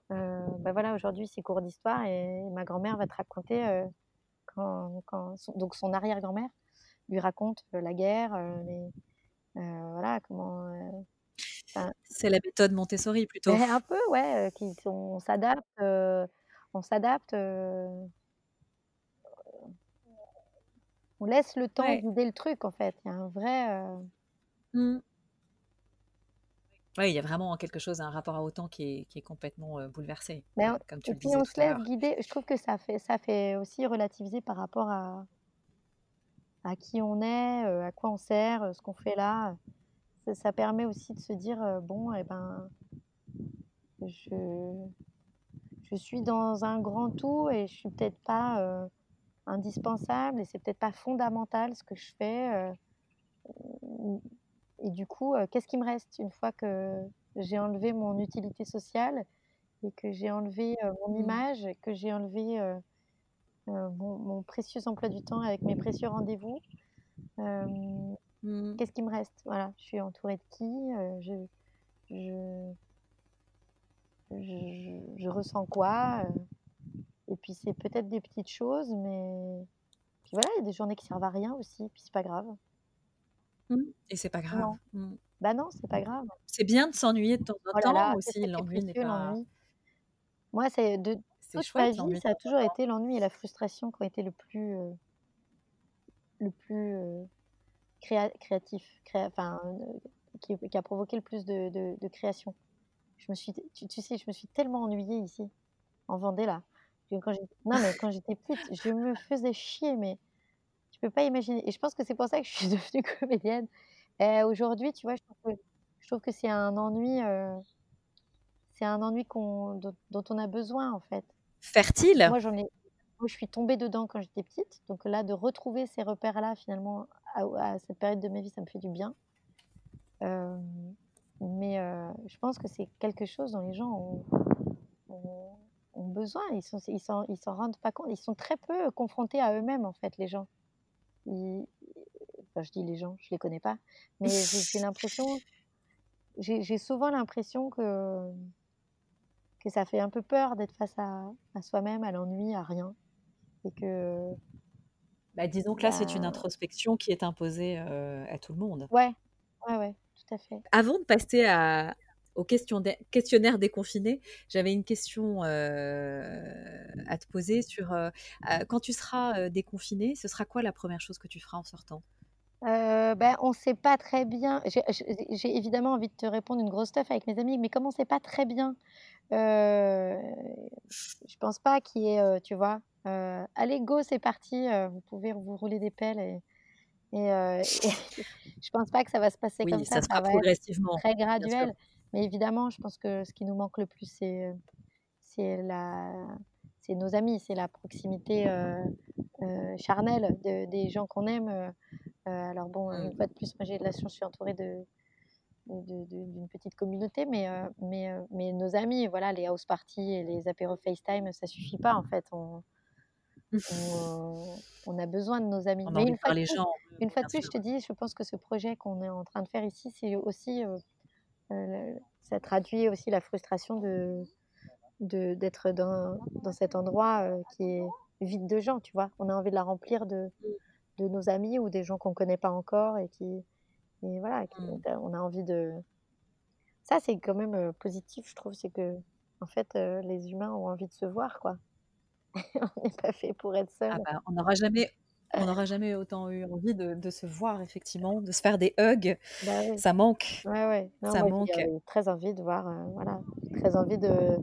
ben voilà, aujourd'hui c'est cours d'histoire et ma grand-mère va te raconter quand, donc son arrière-grand-mère lui raconte euh, la guerre, euh, les, euh, voilà comment. c'est la méthode Montessori plutôt. un peu, ouais, qui on s'adapte, on s'adapte. on laisse le temps ouais. le truc en fait. Il y a un vrai. Mmh. Oui, il y a vraiment quelque chose, un rapport à temps qui est, complètement bouleversé. Mais comme tu et puis on se laisse guider. Je trouve que ça fait, ça fait aussi relativiser par rapport à, à qui on est, à quoi on sert, ce qu'on fait là. Ça, permet aussi de se dire bon, eh ben, je, je suis dans un grand tout et je suis peut-être pas indispensable et c'est peut-être pas fondamental ce que je fais et du coup, euh, qu'est-ce qui me reste une fois que j'ai enlevé mon utilité sociale et que j'ai enlevé euh, mon mmh. image, que j'ai enlevé euh, mon, précieux emploi du temps avec mes précieux rendez-vous mmh. Qu'est-ce qui me reste? Voilà, je suis entourée de qui? Je, je, je, je, ressens quoi? Et puis c'est peut-être des petites choses, mais puis voilà, il y a des journées qui servent à rien aussi, puis c'est pas grave. Mmh. Et c'est pas grave. Mmh. Bah non, c'est pas grave. C'est bien de s'ennuyer de temps en oh temps aussi. L'ennui n'est pas. Moi, c'est de toute ma vie, ça a toujours été l'ennui et la frustration qui ont été le plus, euh, le plus euh, créatif, enfin, qui, a provoqué le plus de, création. Je me suis, tu, sais, je me suis tellement ennuyée ici, en Vendée là. Quand non, mais quand j'étais petite, je me faisais chier, mais tu peux pas imaginer. Et je pense que c'est pour ça que je suis devenue comédienne. Aujourd'hui, tu vois, je trouve que, je c'est un ennui, euh, c'est un ennui dont, dont, on a besoin en fait. Fertile. Moi, j'en ai, moi, je suis tombée dedans quand j'étais petite. Donc là, de retrouver ces repères-là, finalement, à, cette période de ma vie, ça me fait du bien. Euh, mais euh, je pense que c'est quelque chose dont les gens ont, ont, besoin. Ils s'en ils ils s'en rendent pas compte. Ils sont très peu confrontés à eux-mêmes, en fait, les gens. Enfin, je dis les gens, je les connais pas. Mais j'ai l'impression... J'ai souvent l'impression que que ça fait un peu peur d'être face à, à soi-même, à l'ennui, à rien. Et que. Bah, disons que là, c'est une introspection qui est imposée euh, à tout le monde. Ouais, ouais, ouais, tout à fait. Avant de passer à, au questionnaire déconfiné, j'avais une question euh, à te poser sur euh, quand tu seras déconfiné, ce sera quoi la première chose que tu feras en sortant? Ben, on ne sait pas très bien. J'ai évidemment envie de te répondre une grosse stuff avec mes amis, mais comme on ne sait pas très bien euh, je pense pas qu'il y ait, tu vois, allez go, c'est parti, vous pouvez vous rouler des pelles et, et, je pense pas que ça va se passer comme ça. Ça sera progressivement. Très graduel. Mais évidemment, je pense que ce qui nous manque le plus, c'est c'est la c'est nos amis, c'est la proximité charnelle de, des gens qu'on aime. alors bon, une mmh. fois de plus, moi j'ai de la chance, je suis entourée de, d'une petite communauté, mais, euh, mais, euh, mais nos amis, voilà, les house parties et les apéros FaceTime, ça suffit pas en fait. On, on, a besoin de nos amis. mais une fois, de plus, gens, une fois de plus, je te dis, je pense que ce projet qu'on est en train de faire ici, c'est aussi, euh, ça traduit aussi la frustration de d'être dans, dans, cet endroit qui est vide de gens, tu vois. On a envie de la remplir de, de nos amis ou des gens qu'on connaît pas encore et qui, et voilà, mmh. on a envie de. Ça, c'est quand même positif, je trouve. C'est que, en fait, les humains ont envie de se voir, quoi. on n'est pas fait pour être seul. Ah bah, on n'aura jamais. On n'aura jamais autant eu envie de, de, se voir, effectivement, de se faire des hugs. Bah ça manque. Ouais, ouais. ça manque. très envie de voir, voilà, très envie de,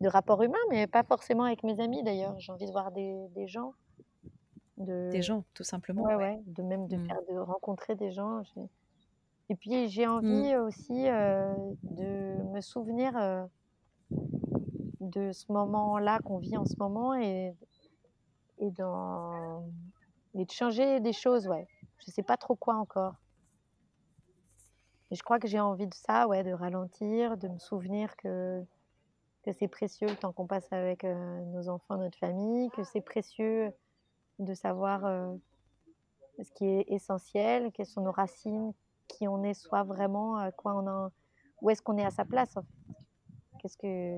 de rapport humain, mais pas forcément avec mes amis d'ailleurs. J'ai envie de voir des, des gens. De... Des gens, tout simplement. Ouais, ouais. De même de, mmh. faire, de rencontrer des gens. Et puis j'ai mmh. envie aussi de me souvenir de ce moment-là qu'on vit en ce moment et, et, dans, et de changer des choses, ouais. Je sais pas trop quoi encore. Et je crois que j'ai envie de ça, ouais, de ralentir, de me souvenir que, que c'est précieux le temps qu'on passe avec nos enfants, notre famille, que c'est précieux de savoir ce qui est essentiel, quelles sont nos racines, qui on est soit vraiment, euh, quoi on a, où est-ce qu'on est à sa place. Qu'est-ce que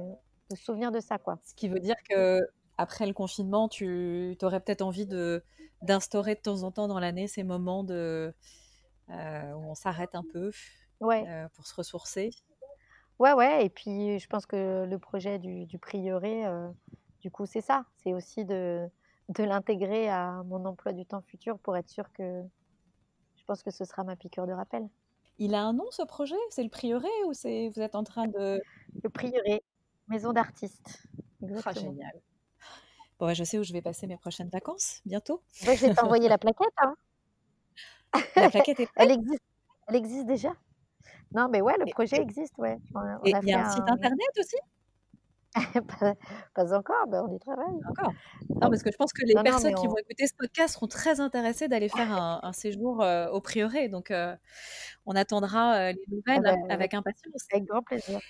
de se souvenir de ça, quoi. Ce qui veut dire que après le confinement, tu aurais peut-être envie de d'instaurer de temps en temps dans l'année ces moments de euh, où on s'arrête un peu ouais. Euh, pour se ressourcer. Ouais, ouais. Et puis je pense que le projet du, du prieuré, du coup, c'est ça. C'est aussi de de l'intégrer à mon emploi du temps futur pour être sûr que je pense que ce sera ma piqûre de rappel. Il a un nom ce projet? C'est le prieuré ou c'est vous êtes en train de le prieuré, maison d'artistes. Ah, génial. Je sais où je vais passer mes prochaines vacances bientôt. je vais t'envoyer la plaquette. Hein. La plaquette est Elle existe. Elle existe déjà. Non, mais ouais, le projet existe, ouais. et il y a un site internet aussi? Pas, encore, ben on y travaille. Encore. Non, parce que je pense que les personnes qui vont écouter ce podcast seront très intéressées d'aller faire un, séjour euh, au prieuré. Donc, euh, on attendra euh, les nouvelles ah ben, avec impatience. Avec grand plaisir.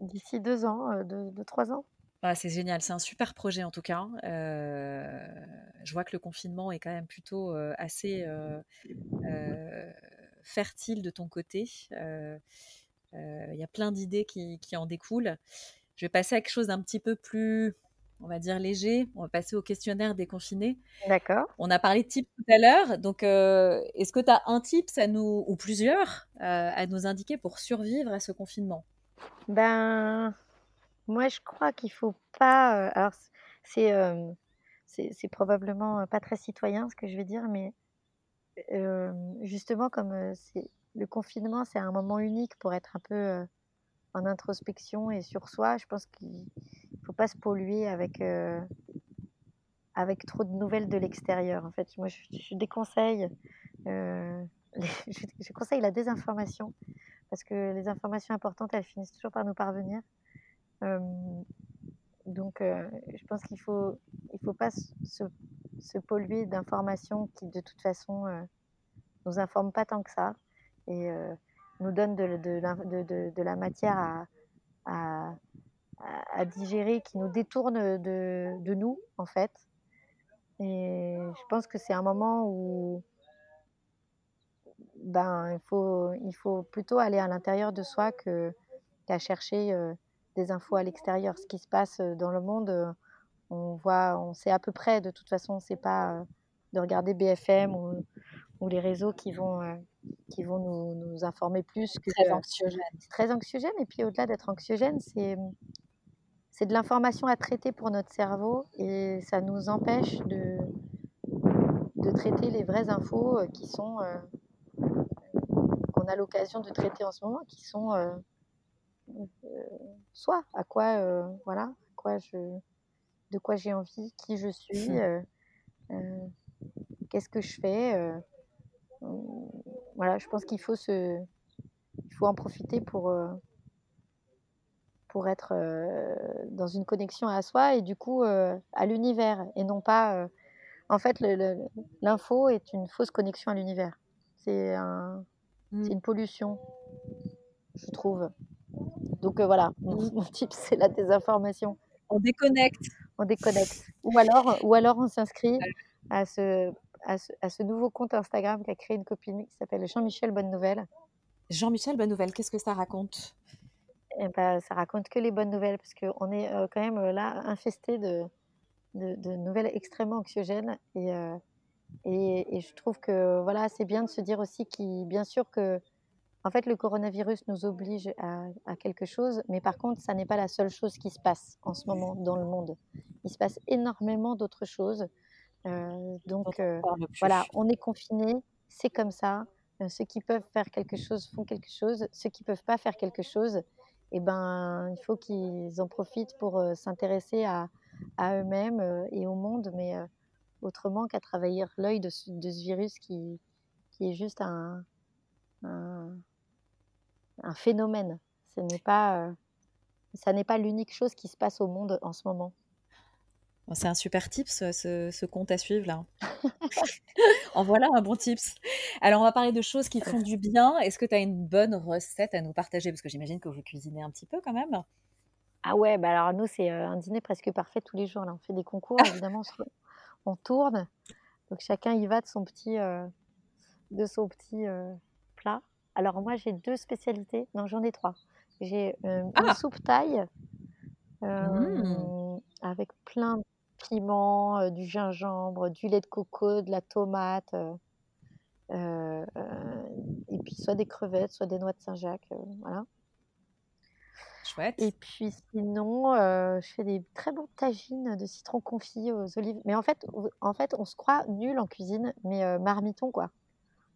D'ici deux ans, deux, trois ans. Ah, c'est génial, c'est un super projet en tout cas. je vois que le confinement est quand même plutôt assez fertile de ton côté. Il y a plein d'idées qui, qui, en découlent. Je vais passer à quelque chose d'un petit peu plus, on va dire, léger. On va passer au questionnaire déconfiné. D'accord. On a parlé de tips tout à l'heure. Donc, euh, est-ce que tu as un tips à nous, ou plusieurs, euh, à nous indiquer pour survivre à ce confinement? Ben, Moi, je crois qu'il faut pas, alors c'est, c'est probablement, pas très citoyen ce que je vais dire, mais, justement comme, le confinement, c'est un moment unique pour être un peu, en introspection et sur soi. Je pense qu'il faut pas se polluer avec, avec trop de nouvelles de l'extérieur. En fait, moi, je, déconseille, je, conseille la désinformation parce que les informations importantes, elles finissent toujours par nous parvenir. Donc, je pense qu'il faut, il faut pas se, polluer d'informations qui, de toute façon, nous informent pas tant que ça et nous donnent de, la matière à, digérer, qui nous détourne de, nous, en fait. Et je pense que c'est un moment où ben, il, faut, il faut plutôt aller à l'intérieur de soi qu'à chercher des infos à l'extérieur. Ce qui se passe dans le monde, on voit, on sait à peu près. De toute façon, c'est pas de regarder BFM ou, ou, les réseaux qui vont, qui vont nous, nous informer plus. Que très anxiogène. C'est très anxiogène. Et puis au-delà d'être anxiogène, c'est c'est de l'information à traiter pour notre cerveau et ça nous empêche de, de traiter les vraies infos qui sont qu'on a l'occasion de traiter en ce moment, qui sont soit à quoi voilà à quoi je de quoi j'ai envie, qui je suis, mmh. qu'est-ce que je fais voilà, je pense qu'il faut se, il faut en profiter pour euh, pour être euh, dans une connexion à soi et du coup euh, à l'univers et non pas. en fait, l'info est une fausse connexion à l'univers. C'est un, c'est mmh. une pollution, je trouve. Donc voilà, mon, mon type c'est la désinformation. On déconnecte. On déconnecte. Ou alors, ou alors on s'inscrit à ce à ce, nouveau compte Instagram qu'a créé une copine qui s'appelle Jean-Michel Bonne Nouvelle. Jean-Michel Bonne Nouvelle, qu'est-ce que ça raconte? Eh ben, Ça raconte que les bonnes nouvelles, parce qu'on est euh, quand même euh, là infesté de, de, nouvelles extrêmement anxiogènes. Euh, et, et, je trouve que voilà, c'est bien de se dire aussi, qui, bien sûr que en fait, le coronavirus nous oblige à, à quelque chose, mais par contre, ça n'est pas la seule chose qui se passe en ce moment dans le monde. Il se passe énormément d'autres choses. Euh, donc euh, voilà, on est confiné, c'est comme ça. Euh, ceux qui peuvent faire quelque chose font quelque chose. Ceux qui peuvent pas faire quelque chose, eh ben, il faut qu'ils en profitent pour s'intéresser à, à eux-mêmes et au monde, mais autrement qu'à travailler l'œil de, de, ce virus qui, qui est juste un, un, un phénomène. Ce n'est pas, ça n'est pas l'unique chose qui se passe au monde en ce moment. C'est un super tips, ce, ce, compte à suivre là. en voilà un bon tips. Alors, on va parler de choses qui font du bien. Est-ce que tu as une bonne recette à nous partager? Parce que j'imagine que vous cuisinez un petit peu quand même. Ah ouais, bah alors nous, c'est un dîner presque parfait tous les jours. Là. On fait des concours, évidemment, on, tourne. Donc, chacun y va de son petit, de son petit plat. Alors, moi, j'ai deux spécialités. Non, j'en ai trois. J'ai une ah! soupe taille. Mmh. avec plein piment, du gingembre, du lait de coco, de la tomate, et puis soit des crevettes, soit des noix de Saint-Jacques, voilà. Chouette. Et puis sinon, je fais des très bons tagines de citron confit aux olives. Mais en fait, en fait, on se croit nul en cuisine, mais marmiton quoi.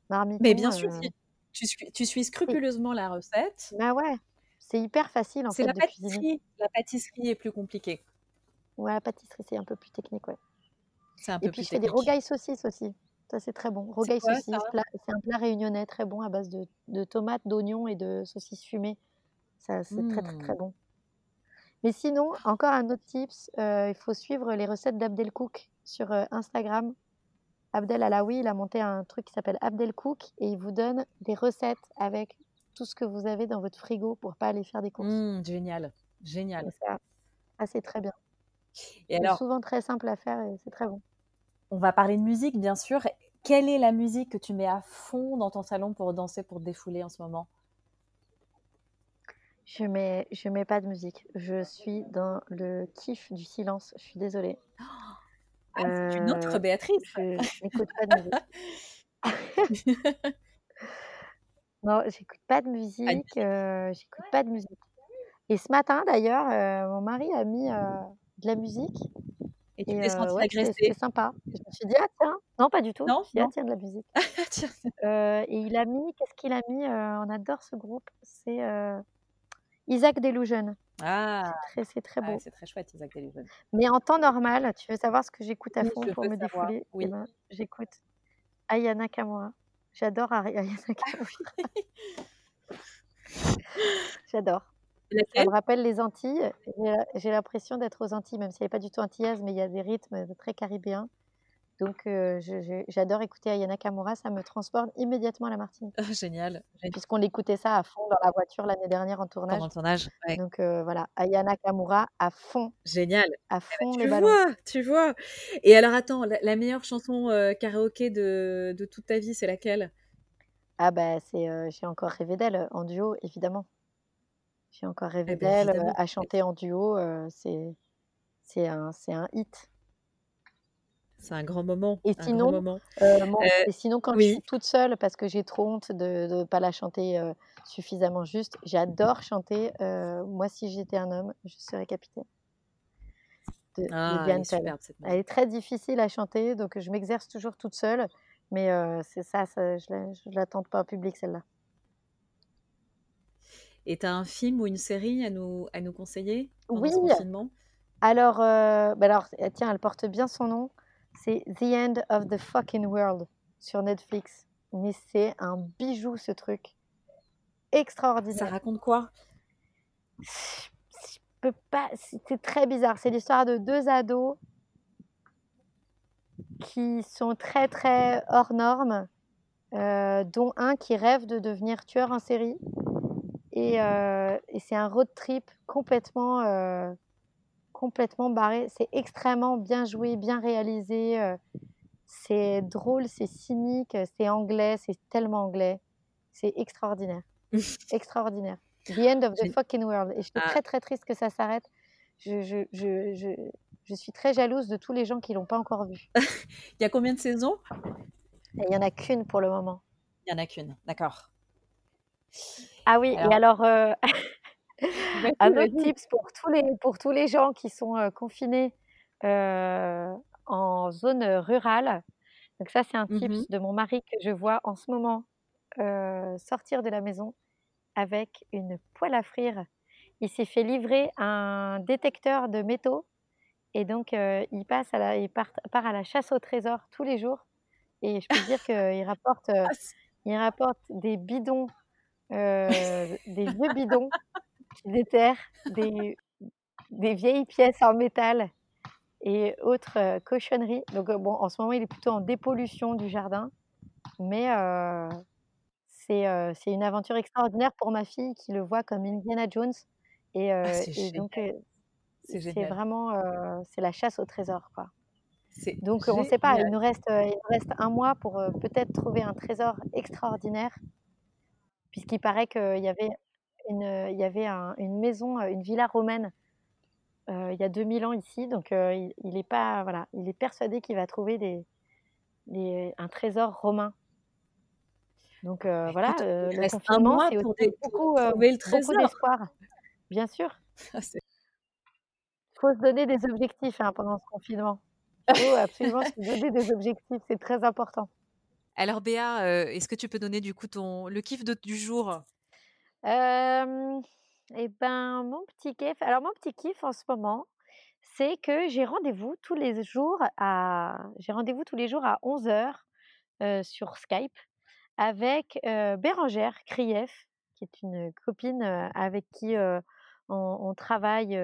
Marmiton, mais bien sûr, tu, suis, tu suis scrupuleusement la recette. Bah ouais, c'est hyper facile en fait. C'est la pâtisserie. La pâtisserie est plus compliquée. Ouais, la pâtisserie, c'est un peu plus technique, ouais. C'est un peu Et puis, je fais des rogailles saucisses aussi. Ça, c'est très bon. Rogailles saucisses, c'est un plat réunionnais très bon à base de, tomates, d'oignons et de saucisses fumées. Ça, c'est très, très, très mmh. bon. Mais sinon, encore un autre tips, euh, il faut suivre les recettes d'Abdel Cook sur euh, Instagram. Abdel Alaoui, il a monté un truc qui s'appelle Abdel Cook et il vous donne des recettes avec tout ce que vous avez dans votre frigo pour pas aller faire des courses. Mmh, génial, génial. Ça, c'est très bien. Et alors, souvent très simple à faire et c'est très bon. On va parler de musique, bien sûr. Quelle est la musique que tu mets à fond dans ton salon pour danser, pour te défouler en ce moment? Je mets, je mets pas de musique. Je suis dans le kiff du silence. Je suis désolée. Ah, c'est une autre euh, Béatrice. Je n'écoute pas de musique. non, j'écoute pas de musique. Euh, j'écoute pas de musique. Et ce matin, d'ailleurs, mon mari a mis de la musique. Et tu t'es sentie ouais, agressée? c'était sympa. Je me suis dit: «Ah tiens!» non, pas du tout. Je Non? me suis dit: «Ah tiens, de la musique». Tiens. et il a mis qu'est-ce qu'il a mis? on adore ce groupe, c'est, Isaac Delusion. Ah! C'est très très Ouais, beau. c'est très chouette, Isaac Delusion. Mais en temps normal, tu veux savoir ce que j'écoute à fond pour me savoir, défouler? Eh oui. ben, j'écoute Aya Nakamura. J'adore Ari Aya Nakamura. J'adore. Ça me rappelle les Antilles. J'ai l'impression d'être aux Antilles, même si elle est pas du tout antillaise, mais il y a des rythmes très caribéens. Donc je j'adore écouter Aya Nakamura, ça me transporte immédiatement à la Martinique. Oh génial, génial. Puisqu'on écoutait ça à fond dans la voiture l'année dernière en tournage. Pendant le tournage, ouais. Donc voilà, Aya Nakamura à fond, Génial. à Eh fond bah, les tu vois, tu vois? Et alors attends, la la meilleure chanson, heu, karaoké de de toute ta vie, c'est laquelle? Ah bah, c'est, J'ai encore rêvé d'elle, en duo évidemment. J'ai encore rêvé Eh beh, d'elle, à chanter en duo, c'est c'est un c'est un hit. C'est un grand moment, Et un grand sinon, moment. mon Heu, et sinon quand je suis toute seule parce que j'ai trop honte de de pas la chanter, suffisamment juste, j'adore chanter, Moi si j'étais un homme, je serais capitaine. De de Ah, elle est Tell. superbe cette Elle musique. est très difficile à chanter, donc je m'exerce toujours toute seule, mais c'est ça, ça je je la tente pas en public celle-là. Et tu as un film ou une série à nous à nous conseiller pendant Oui! ce confinement? Alors, bah, alors, tiens, elle porte bien son nom, c'est The End of the Fucking World sur Netflix. Mais c'est un bijou ce truc. Ça Extraordinaire. raconte quoi? Je peux pas c'est très bizarre. C'est l'histoire de 2 ados qui sont très, très hors normes, heu, dont un qui rêve de devenir tueur en série et et c'est un road trip complètement, heu, complètement barré. C'est extrêmement bien joué, bien réalisé, c'est drôle, c'est cynique, c'est anglais, c'est tellement anglais. C'est extraordinaire, extraordinaire. The End of the Fucking World et j'étais ah. très, très triste que ça s'arrête. Je je je je je suis très jalouse de tous les gens qui l'ont pas encore vu. Il y a combien de saisons? Et il y en a qu'1 pour le moment. Il y en a qu'1, d'accord. Ah oui et Alors alors, heu, vas-y, un autre vas-y. tips pour tous les pour tous les gens qui sont, confinés, en zone, rurale. Donc ça, c'est un Mmh mh. tips de mon mari que je vois en ce moment, sortir de la maison avec une poêle à frire. Il s'est fait livrer un détecteur de métaux et donc il passe à la il part part à la chasse au trésor tous les jours et je peux dire qu'il rapporte, Ah il rapporte des bidons, des vieux bidons qui déterrent, des des vieilles pièces en métal et autres cochonneries. Donc bon, en ce moment, il est plutôt en dépollution du jardin, mais c'est, heu, c'est une aventure extraordinaire pour ma fille qui le voit comme Indiana Jones et Ah et donc C'est vraiment, c'est la chasse au trésor, quoi. Donc on sait pas, il nous reste, il nous reste 1 mois pour, peut-être trouver un trésor extraordinaire. Puisqu'il paraît qu'il y avait une, il y avait un une maison, une villa romaine, heu, il y a 2000 ans ici, donc il il est pas voilà, il est persuadé qu'il va trouver des des un trésor romain. Donc Bah voilà, il le reste 1 confinement, c'est aussi beaucoup, d'espoir. Bien sûr. Ah c'est Faut se donner des objectifs, hein, pendant ce confinement. Il faut absolument se donner des objectifs, c'est très important. Alors Béa, est-ce que tu peux donner du coup ton le kiff de du jour? Et ben, mon petit kiff alors mon petit kiff en ce moment, c'est que j'ai rendez-vous tous les jours à j'ai rendez-vous tous les jours à 11:00, heu, sur Skype avec, heu, Bérangère Krief, qui est une copine, avec qui, on travaille,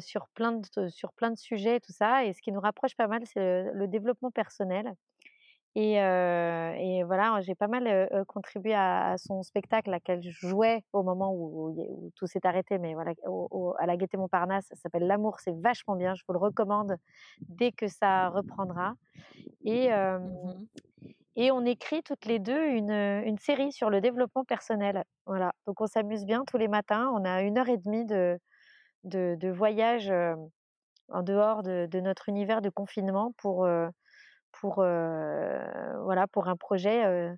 sur plein de sujets et tout ça et ce qui nous rapproche pas mal, c'est le développement personnel et voilà, j'ai pas mal, contribué à à son spectacle là qu'elle jouait au moment où tout s'est arrêté, mais voilà, au au à la Gaîté Montparnasse, ça s'appelle L'amour, c'est vachement bien, je vous le recommande dès que ça reprendra et Mmh et on écrit toutes les 2 une, une série sur le développement personnel. Voilà, donc on s'amuse bien tous les matins, on a 1 heure et demie de de de voyage, en dehors de de notre univers de confinement pour, pour, voilà, pour un projet,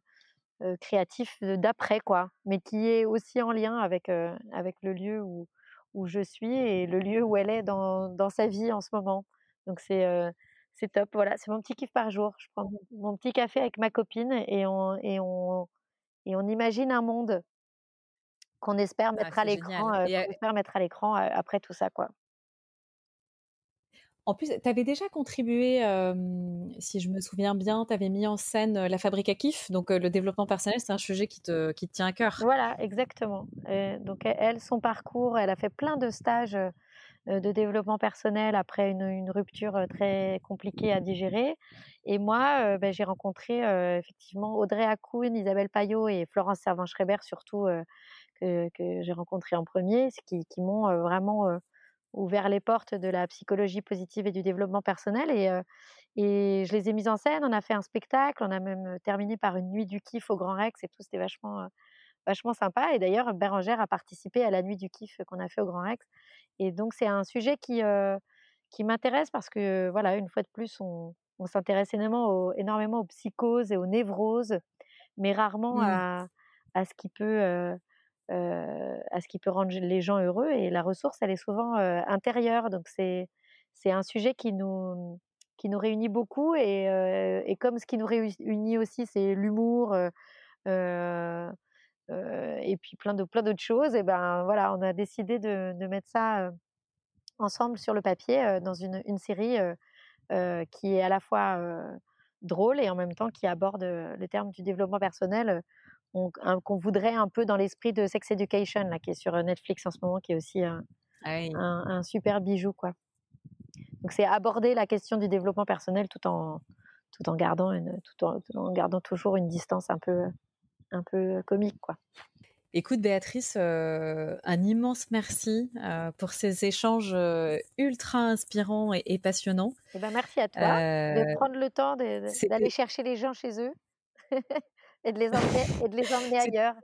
créatif d'après quoi, mais qui est aussi en lien avec, avec le lieu où où je suis et le lieu où elle est dans, dans sa vie en ce moment. Donc c'est c'est top. Voilà, c'est mon petit kiff par jour. Je prends mon petit café avec ma copine et on et on et on imagine un monde qu'on espère ah, mettre à l'écran, qu'on espère mettre à l'écran après tout ça, quoi. En plus, tu avais déjà contribué, si je me souviens bien, tu avais mis en scène la fabrique à kiff. Donc, le développement personnel, c'est un sujet qui te, qui tient à cœur. Voilà, exactement. donc, elle, son parcours, elle a fait plein de stages de développement personnel après une, rupture très compliquée à digérer. Et moi, ben, j'ai rencontré effectivement Audrey Hakoun, Isabelle Payot et Florence Servan-Schreiber, surtout, que, j'ai rencontré en premier, qui, qui m'ont vraiment ouvert les portes de la psychologie positive et du développement personnel. Et, et je les ai mises en scène. On a fait un spectacle. On a même terminé par une nuit du kiff au Grand Rex et tout. C'était vachement, vachement sympa. Et d'ailleurs, Bérangère a participé à la nuit du kiff qu'on a fait au Grand Rex. Et donc, c'est un sujet qui, qui m'intéresse parce que, voilà, une fois de plus, on, on s'intéresse énormément, énormément aux psychoses et aux névroses, mais rarement mmh. à, à, ce qui peut euh, à ce qui peut rendre les gens heureux. Et la ressource, elle est souvent euh, intérieure. Donc c'est c'est un sujet qui nous qui nous réunit beaucoup. Et, euh, et comme ce qui nous réunit aussi, c'est l'humour. et puis plein de plein d'autres choses. Et ben voilà, on a décidé de, mettre ça ensemble sur le papier dans une série qui est à la fois drôle et en même temps qui aborde le terme du développement personnel qu'on voudrait un peu dans l'esprit de Sex Education, là, qui est sur Netflix en ce moment, qui est aussi un, ah super bijou. Quoi. Donc c'est aborder la question du développement personnel tout en, tout en, gardant, une, tout en, gardant toujours une distance un peu, un peu comique. Quoi. Écoute Béatrice, euh, un immense merci euh, pour ces échanges euh, ultra inspirants et, passionnants. Eh ben merci à toi de prendre le temps d'aller chercher les gens chez eux. et de les emmener, et de les emmener ailleurs.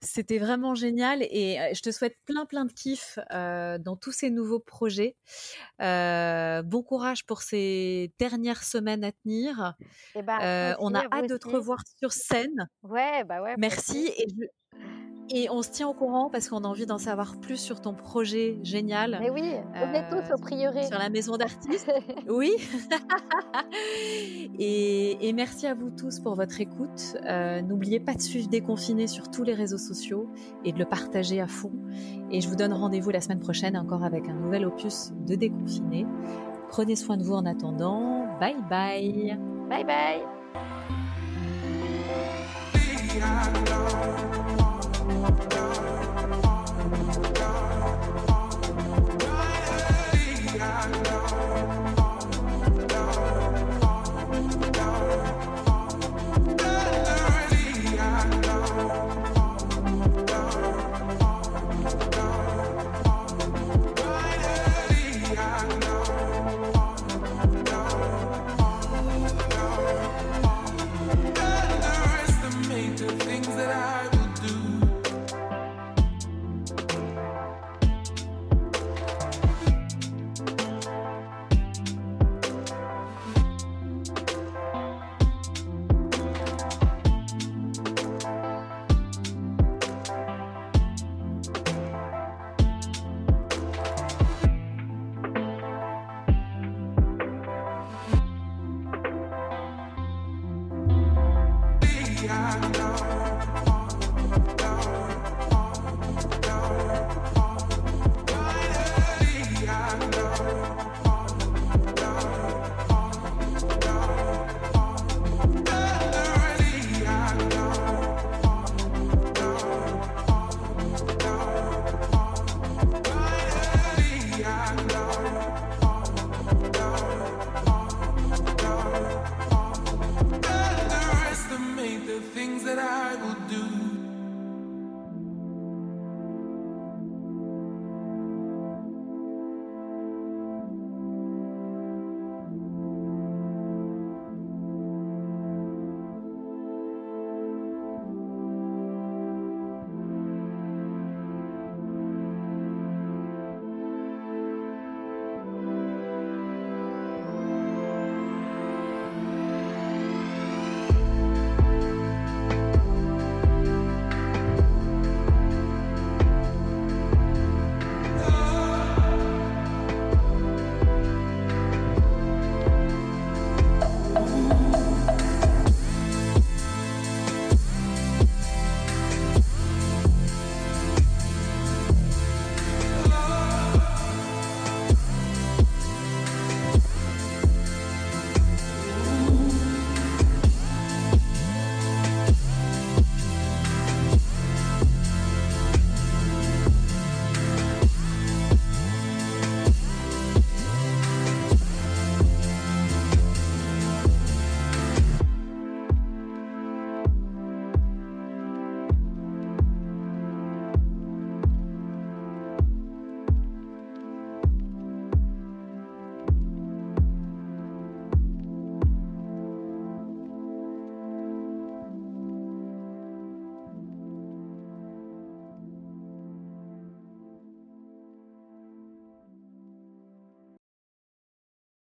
C'était vraiment génial et je te souhaite plein plein de kiff dans tous ces nouveaux projets. bon courage pour ces dernières semaines à tenir. Eh ben, on a hâte de te revoir sur scène. Ouais, bah ouais. Merci et je, et on se tient au courant parce qu'on a envie d'en savoir plus sur ton projet génial. Mais oui, on est tous au prieuré. Sur la maison d'artistes. oui. et, merci à vous tous pour votre écoute. Euh, n'oubliez pas de suivre Déconfiné sur tous les réseaux sociaux et de le partager à fond. Et je vous donne rendez-vous la semaine prochaine encore avec un nouvel opus de Déconfiné. Prenez soin de vous en attendant. Bye bye. Bye bye. heart, heart, heart.